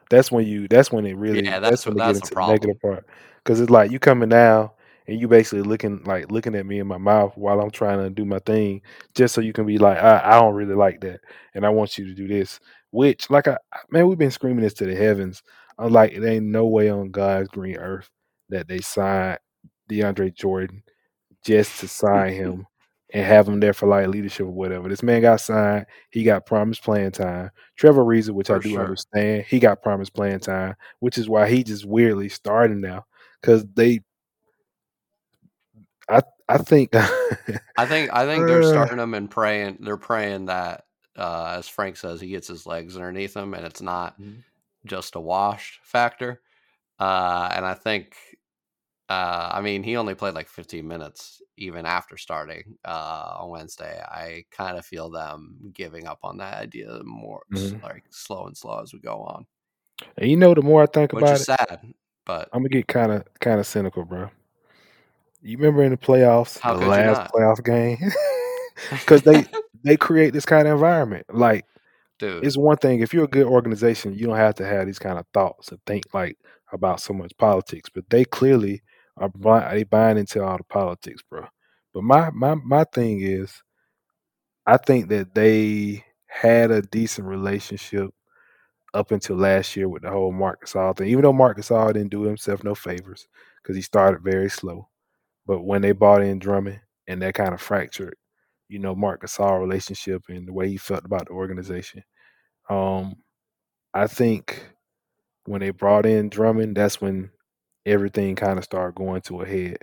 That's when you. That's when it really. Yeah, that's, that's when that's get the into the negative part. Because it's like you coming now and you basically looking like looking at me in my mouth while I'm trying to do my thing, just so you can be like, I, I don't really like that, and I want you to do this. Which, like, I- man, we've been screaming this to the heavens. I'm like, it ain't no way on God's green earth that they signed DeAndre Jordan just to sign him and have him there for like leadership or whatever. This man got signed. He got promised playing time. Trevor Ariza, which I do sure. understand, he got promised playing time, which is why he just weirdly starting now because they. I I think. I think I think they're Uh. starting him and praying. They're praying that, uh, as Frank says, he gets his legs underneath him, and it's not Mhm. Just a wash factor. Uh, and I think Uh, I mean, he only played like 15 minutes even after starting uh, on Wednesday. I kind of feel them giving up on that idea more, Mhm. like slow and slow as we go on, And you know, the more I think which about is it, sad. But I'm gonna get kind of kind of cynical, bro. You remember in the playoffs, the last playoff game, because they they create this kind of environment. Like dude, it's one thing if you're a good organization, you don't have to have these kind of thoughts and think like about so much politics. But they clearly are buy, they buying into all the politics, bro. But my my my thing is, I think that they had a decent relationship up until last year with the whole Marc Gasol thing. Even though Marc Gasol didn't do himself no favors because he started very slow. But when they bought in Drummond and that kind of fractured, you know, Marc Gasol relationship and the way he felt about the organization. Um, I think when they brought in Drummond, that's when everything kind of started going to a head.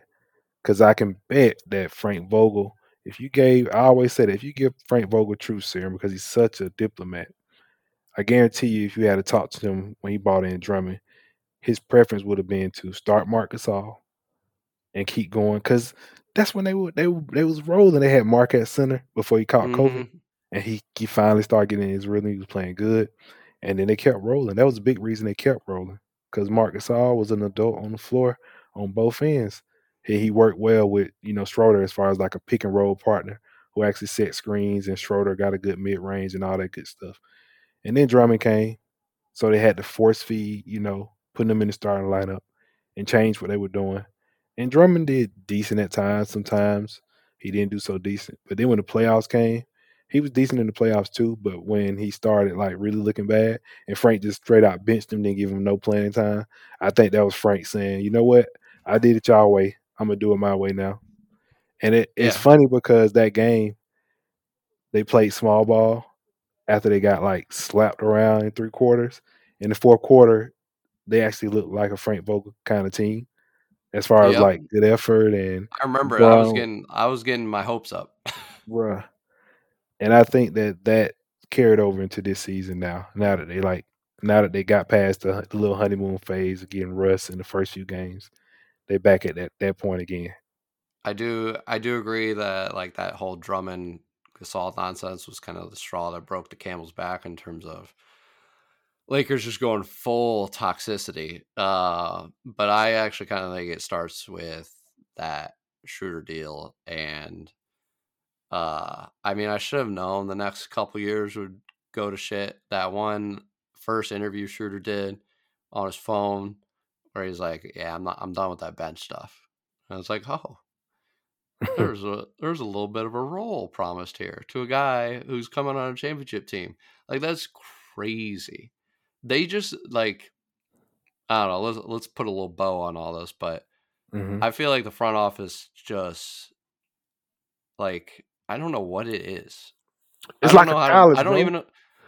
Because I can bet that Frank Vogel, if you gave, I always said, if you give Frank Vogel truth serum because he's such a diplomat, I guarantee you, if you had to talk to him when he bought in Drummond, his preference would have been to start Marc Gasol and keep going because that's when they were they they was rolling. They had Marc at center before he caught COVID, Mhm. and he he finally started getting his rhythm. He was playing good, and then they kept rolling. That was a big reason they kept rolling because Marc Gasol was an adult on the floor on both ends. He, he worked well with you know Schroeder as far as like a pick and roll partner who actually set screens, and Schroeder got a good mid range and all that good stuff. And then Drummond came, so they had to force feed, you know, putting them in the starting lineup and change what they were doing. And Drummond did decent at times. Sometimes he didn't do so decent. But then when the playoffs came, he was decent in the playoffs too. But when he started like really looking bad, and Frank just straight out benched him, didn't give him no playing time. I think that was Frank saying, "You know what? I did it y'all way. I'm gonna do it my way now." And it, it's Yeah. funny because that game they played small ball after they got like slapped around in three quarters. In the fourth quarter, they actually looked like a Frank Vogel kind of team as far as like good effort and I remember it. I was getting I was getting my hopes up. bruh. And I think that that carried over into this season now. Now that they like now that they got past the, the little honeymoon phase of getting rust in the first few games, they back at that that point again. I do I do agree that like that whole Drummond Gasol nonsense was kind of the straw that broke the camel's back in terms of Lakers just going full toxicity. Uh, but I actually kind of think it starts with that Schroeder deal, and uh, I mean I should have known the next couple years would go to shit. That one first interview Schroeder did on his phone, where he's like, "Yeah, I'm not, I'm done with that bench stuff." And I was like, "Oh." there's a there's a little bit of a role promised here to a guy who's coming on a championship team. Like that's crazy. They just like I don't know. Let's let's put a little bow on all this, but Mhm. I feel like the front office just like I don't know what it is. It's like a college, To, I don't bro. even know.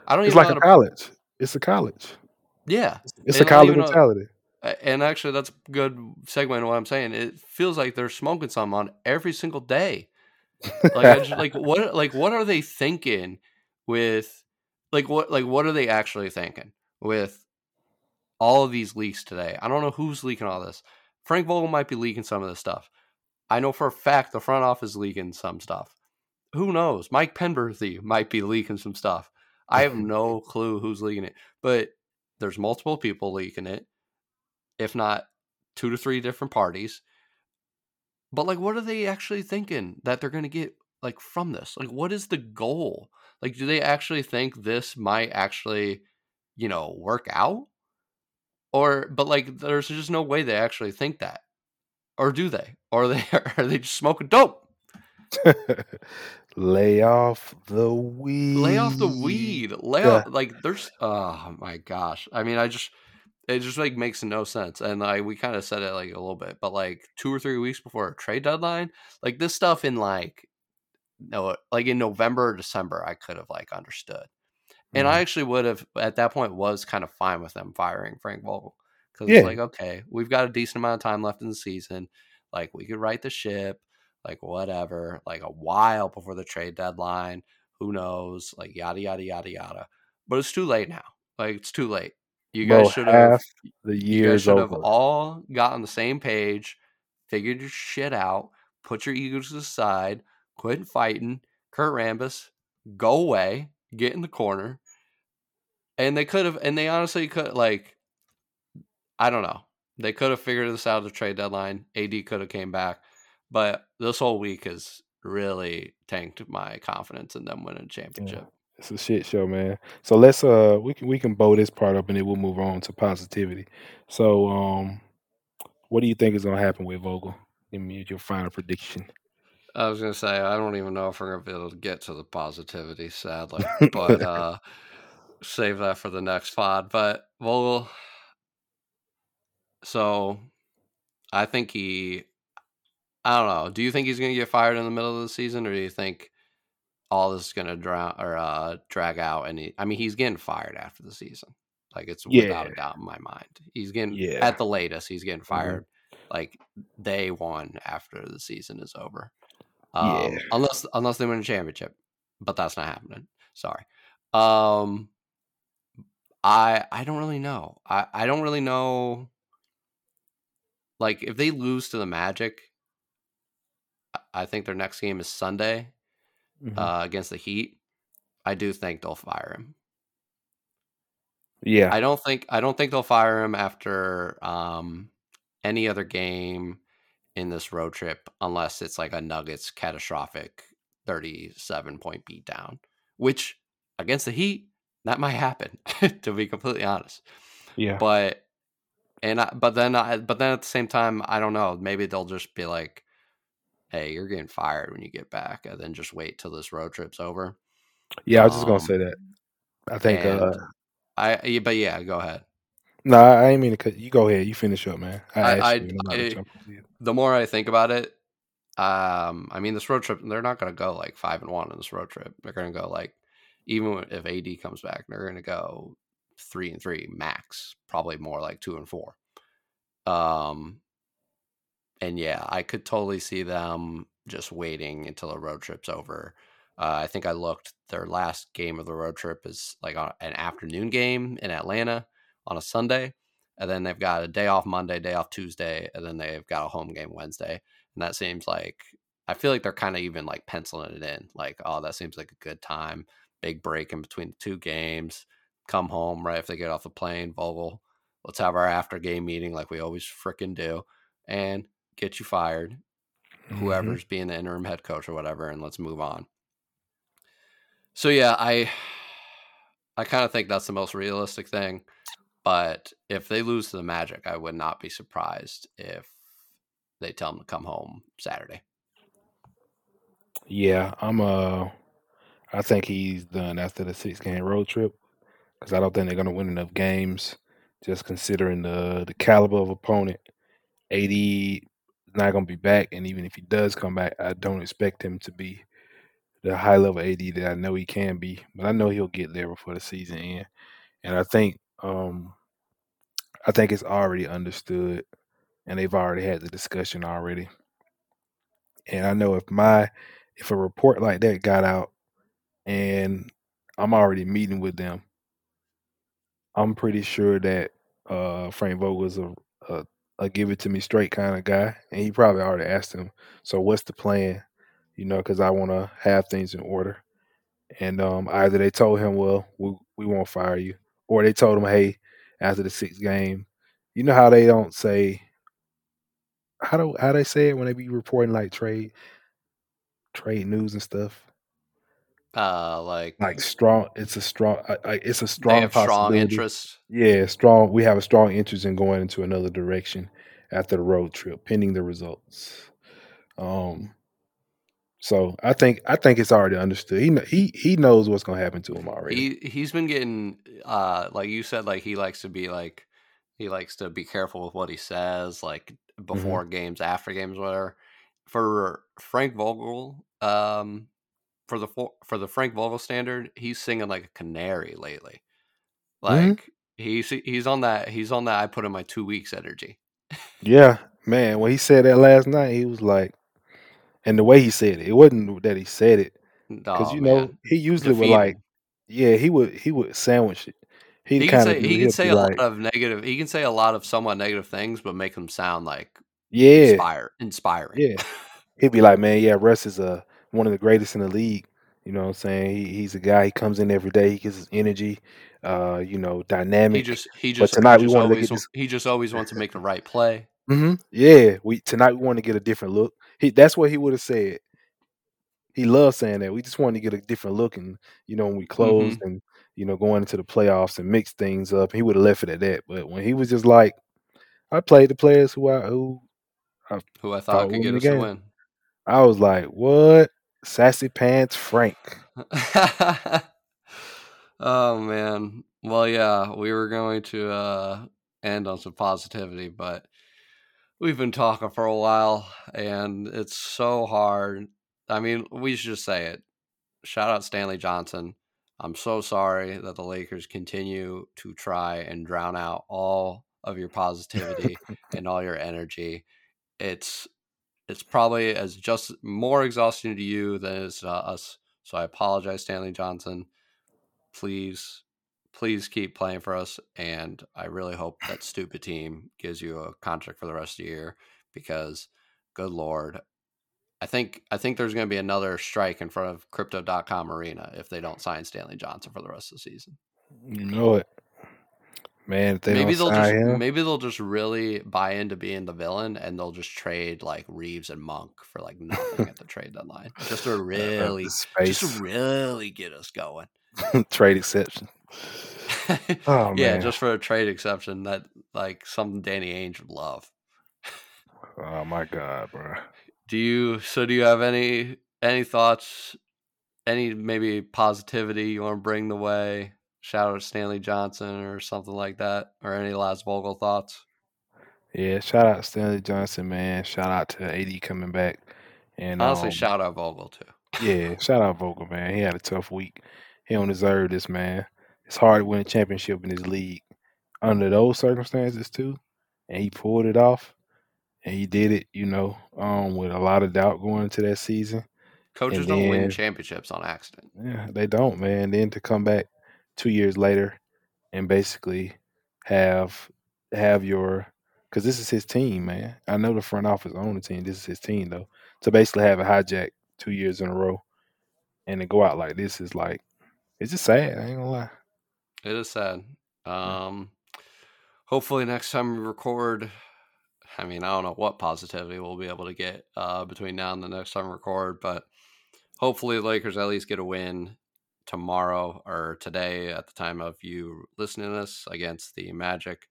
I don't It's even like a how to. college. It's a college. Yeah, It's a college even know- mentality. And actually, that's a good segue into what I'm saying. It feels like they're smoking some on every single day. Like, I just, like what, like what are they thinking with, like what, like what are they actually thinking with all of these leaks today? I don't know who's leaking all this. Frank Vogel might be leaking some of this stuff. I know for a fact the front office is leaking some stuff. Who knows? Mike Penberthy might be leaking some stuff. I have no clue who's leaking it, but there's multiple people leaking it, if not two to three different parties. But like, what are they actually thinking that they're going to get like from this? Like, what is the goal? Like, do they actually think this might actually, you know, work out? Or, but like, there's just no way they actually think that, or do they? Or are they are they just smoking dope? Lay off the weed. lay off the weed lay off like there's oh my gosh i mean i just it just like makes no sense and like we kind of said it like a little bit but like two or three weeks before a trade deadline like this stuff in like no like in november or december i could have like understood and i Mhm. actually would have at that point was kind of fine with them firing frank vogel because Yeah. it's like okay we've got a decent amount of time left in the season like we could right the ship like whatever like a while before the trade deadline who knows like yada yada yada yada but it's too late now like it's too late you guys should have the you guys should have all got on the same page figured your shit out, put your egos to the side, quit fighting. Kurt Rambis, go away, get in the corner. And they could have, and they honestly could, like, I don't know. They could have figured this out at the trade deadline. AD could have came back, but this whole week has really tanked my confidence in them winning a championship. Yeah. It's a shit show, man. So let's uh we can we can bow this part up and then we'll move on to positivity. So um what do you think is gonna happen with Vogel? Give me your final prediction. I was gonna say I don't even know if we're gonna be able to get to the positivity, sadly. but uh save that for the next pod. But Vogel so I think he I don't know. Do you think he's gonna get fired in the middle of the season or do you think all this is gonna drown or uh, drag out. And he, I mean, he's getting fired after the season. Like it's Yeah. without a doubt in my mind. He's getting Yeah. at the latest. He's getting Mhm. fired like day one after the season is over. Um, Yeah. unless unless they win a championship, but that's not happening. Sorry. Um, I I don't really know. I I don't really know. Like if they lose to the Magic, I- think their next game is Sunday Mhm. uh, against the Heat. I do think they'll fire him. yeah. I don't think I don't think they'll fire him after um, any other game in this road trip unless it's like a Nuggets catastrophic 37 point beatdown, which against the Heat that might happen to be completely honest. yeah. But and I, but then I, but then at the same time I don't know, maybe they'll just be like hey, you're getting fired when you get back and then just wait till this road trip's over. yeah, I was just gonna um, say that. I think uh I but yeah, go ahead. no, I ain't mean to cut you go ahead, you finish up, man. I, I- I- you, I'm not gonna I- jump on you. the more I think about it, um, I mean, this road trip, they're not going to go like five and one in this road trip. They're going to go like, even if AD comes back, they're going to go three and three max, probably more like two and four. Um, and yeah, I could totally see them just waiting until the road trip's over. Uh, I think I looked. Their last game of the road trip is like on an afternoon game in Atlanta on a Sunday, and then they've got a day off Monday, day off Tuesday, and then they've got a home game Wednesday. And that seems like I feel like they're kind of even like penciling it in. Like, oh, that seems like a good time. Big break in between the two games. Come home right if they get off the plane. Vogel, let's have our after game meeting like we always freaking do, and get you fired Mhm. whoever's being the interim head coach or whatever, and let's move on. So yeah, I I kind of think that's the most realistic thing. But if they lose to the Magic, I would not be surprised if they tell them to come home Saturday. Yeah, I'm uh I think he's done after the six game road trip because I don't think they're gonna win enough games. Just considering the the caliber of opponent, AD is not gonna be back, and even if he does come back, I don't expect him to be the high level AD that I know he can be. But I know he'll get there before the season end, and I think um I think it's already understood, and they've already had the discussion already. And I know if my if a report like that got out and I'm already meeting with them, I'm pretty sure that uh Frank Vogel's a, a a give it to me straight kind of guy, and he probably already asked him. So what's the plan? You know, because I want to have things in order. And um, either they told him, well, we we won't fire you, or they told him, hey, after the sixth game, you know how they don't say how do how they say it when they be reporting like trade trade news and stuff. Uh, like, Like strong, it's a strong, I, I, it's a they strong have strong interest. Yeah, strong. We have a strong interest in going into another direction after the road trip, pending the results. Um, so I think I think it's already understood. He he he knows what's gonna happen to him already. He he's been getting uh like you said like he likes to be like he likes to be careful with what he says like Mm-hmm. before games after games whatever for Frank Vogel um for the for the Frank Vogel standard he's singing like a canary lately Mhm. like he's he's on that he's on that I put in my 2 weeks energy yeah, man. When he said that last night, he was like, and the way he said it, it wasn't that he said it because oh you know man he usually would like, yeah, he would he would sandwich it. He he can kind of say he can say a like, lot of negative he can say a lot of somewhat negative things but make them sound like Yeah, inspire inspiring. yeah. He'd be like, man, yeah, Russ is a one of the greatest in the league. You know what I'm saying? He, he's a guy. He comes in every day. He gets his energy. Uh, you know, dynamic. He just he But just tonight he we just wanted to always get this. he just always wants to make the right play. hmm Yeah, we tonight we want to get a different look. He that's what he would have said. He loves saying that. We just wanted to get a different look, and you know when we closed hmm and you know going into the playoffs and mix things up, he would have left it at that. But when he was just like, I played the players who I who I Who I thought thought could get us the win. I was like, what? Sassy pants Frank. oh man. Well, yeah, we were going to uh, end on some positivity, but we've been talking for a while, and it's so hard. I mean, we should just say it. Shout out Stanley Johnson. I'm so sorry that the Lakers continue to try and drown out all of your positivity and all your energy. It's it's probably as just more exhausting to you than it is to us. So I apologize, Stanley Johnson. Please, please keep playing for us, and I really hope that stupid team gives you a contract for the rest of the year because, good lord, I think I think there's going to be another strike in front of Crypto.com Arena if they don't sign Stanley Johnson for the rest of the season. You know it, man. If they maybe they'll just him, maybe they'll just really buy into being the villain and they'll just trade like Reaves and Monk for like nothing at the trade deadline just to uh, really just to really get us going. trade exception. Oh yeah, man. just for a trade exception that like something Danny Ainge would love. Oh my god, bro. Do you so do you have any any thoughts any maybe positivity you want to bring the way? Shout out to Stanley Johnson or something like that or any last Vogel thoughts? Yeah, shout out Stanley Johnson, man. Shout out to AD coming back. And Honestly, um, shout out Vogel too. yeah, shout out Vogel, man. He had a tough week. He don't deserve this, man. It's hard to win a championship in this league under those circumstances too. And he pulled it off. And he did it, you know, um, with a lot of doubt going into that season. Coaches And don't win championships on accident. yeah, they don't, man. Then to come back two years later and basically have have your because this is his team, man. I know the front office own the team. This is his team though. To basically have a hijack two years in a row and to go out like this is like it's just sad. I ain't gonna lie. It is sad. Um, hopefully next time we record, I mean, I don't know what positivity we'll be able to get uh, between now and the next time we record, but hopefully the Lakers at least get a win tomorrow or today at the time of you listening to this against the Magic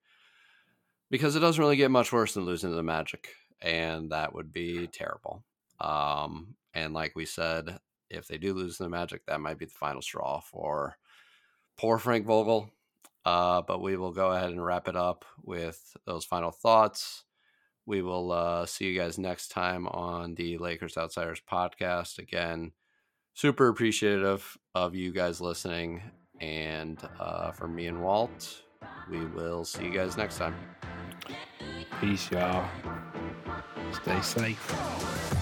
because it doesn't really get much worse than losing to the Magic, and that would be terrible. Um, and like we said, if they do lose to the Magic, that might be the final straw for poor Frank Vogel. Uh, but we will go ahead and wrap it up with those final thoughts. We will uh, see you guys next time on the Lakers Outsiders podcast. Again, super appreciative of you guys listening. And uh, for me and Walt, we will see you guys next time. Peace, y'all. Stay safe.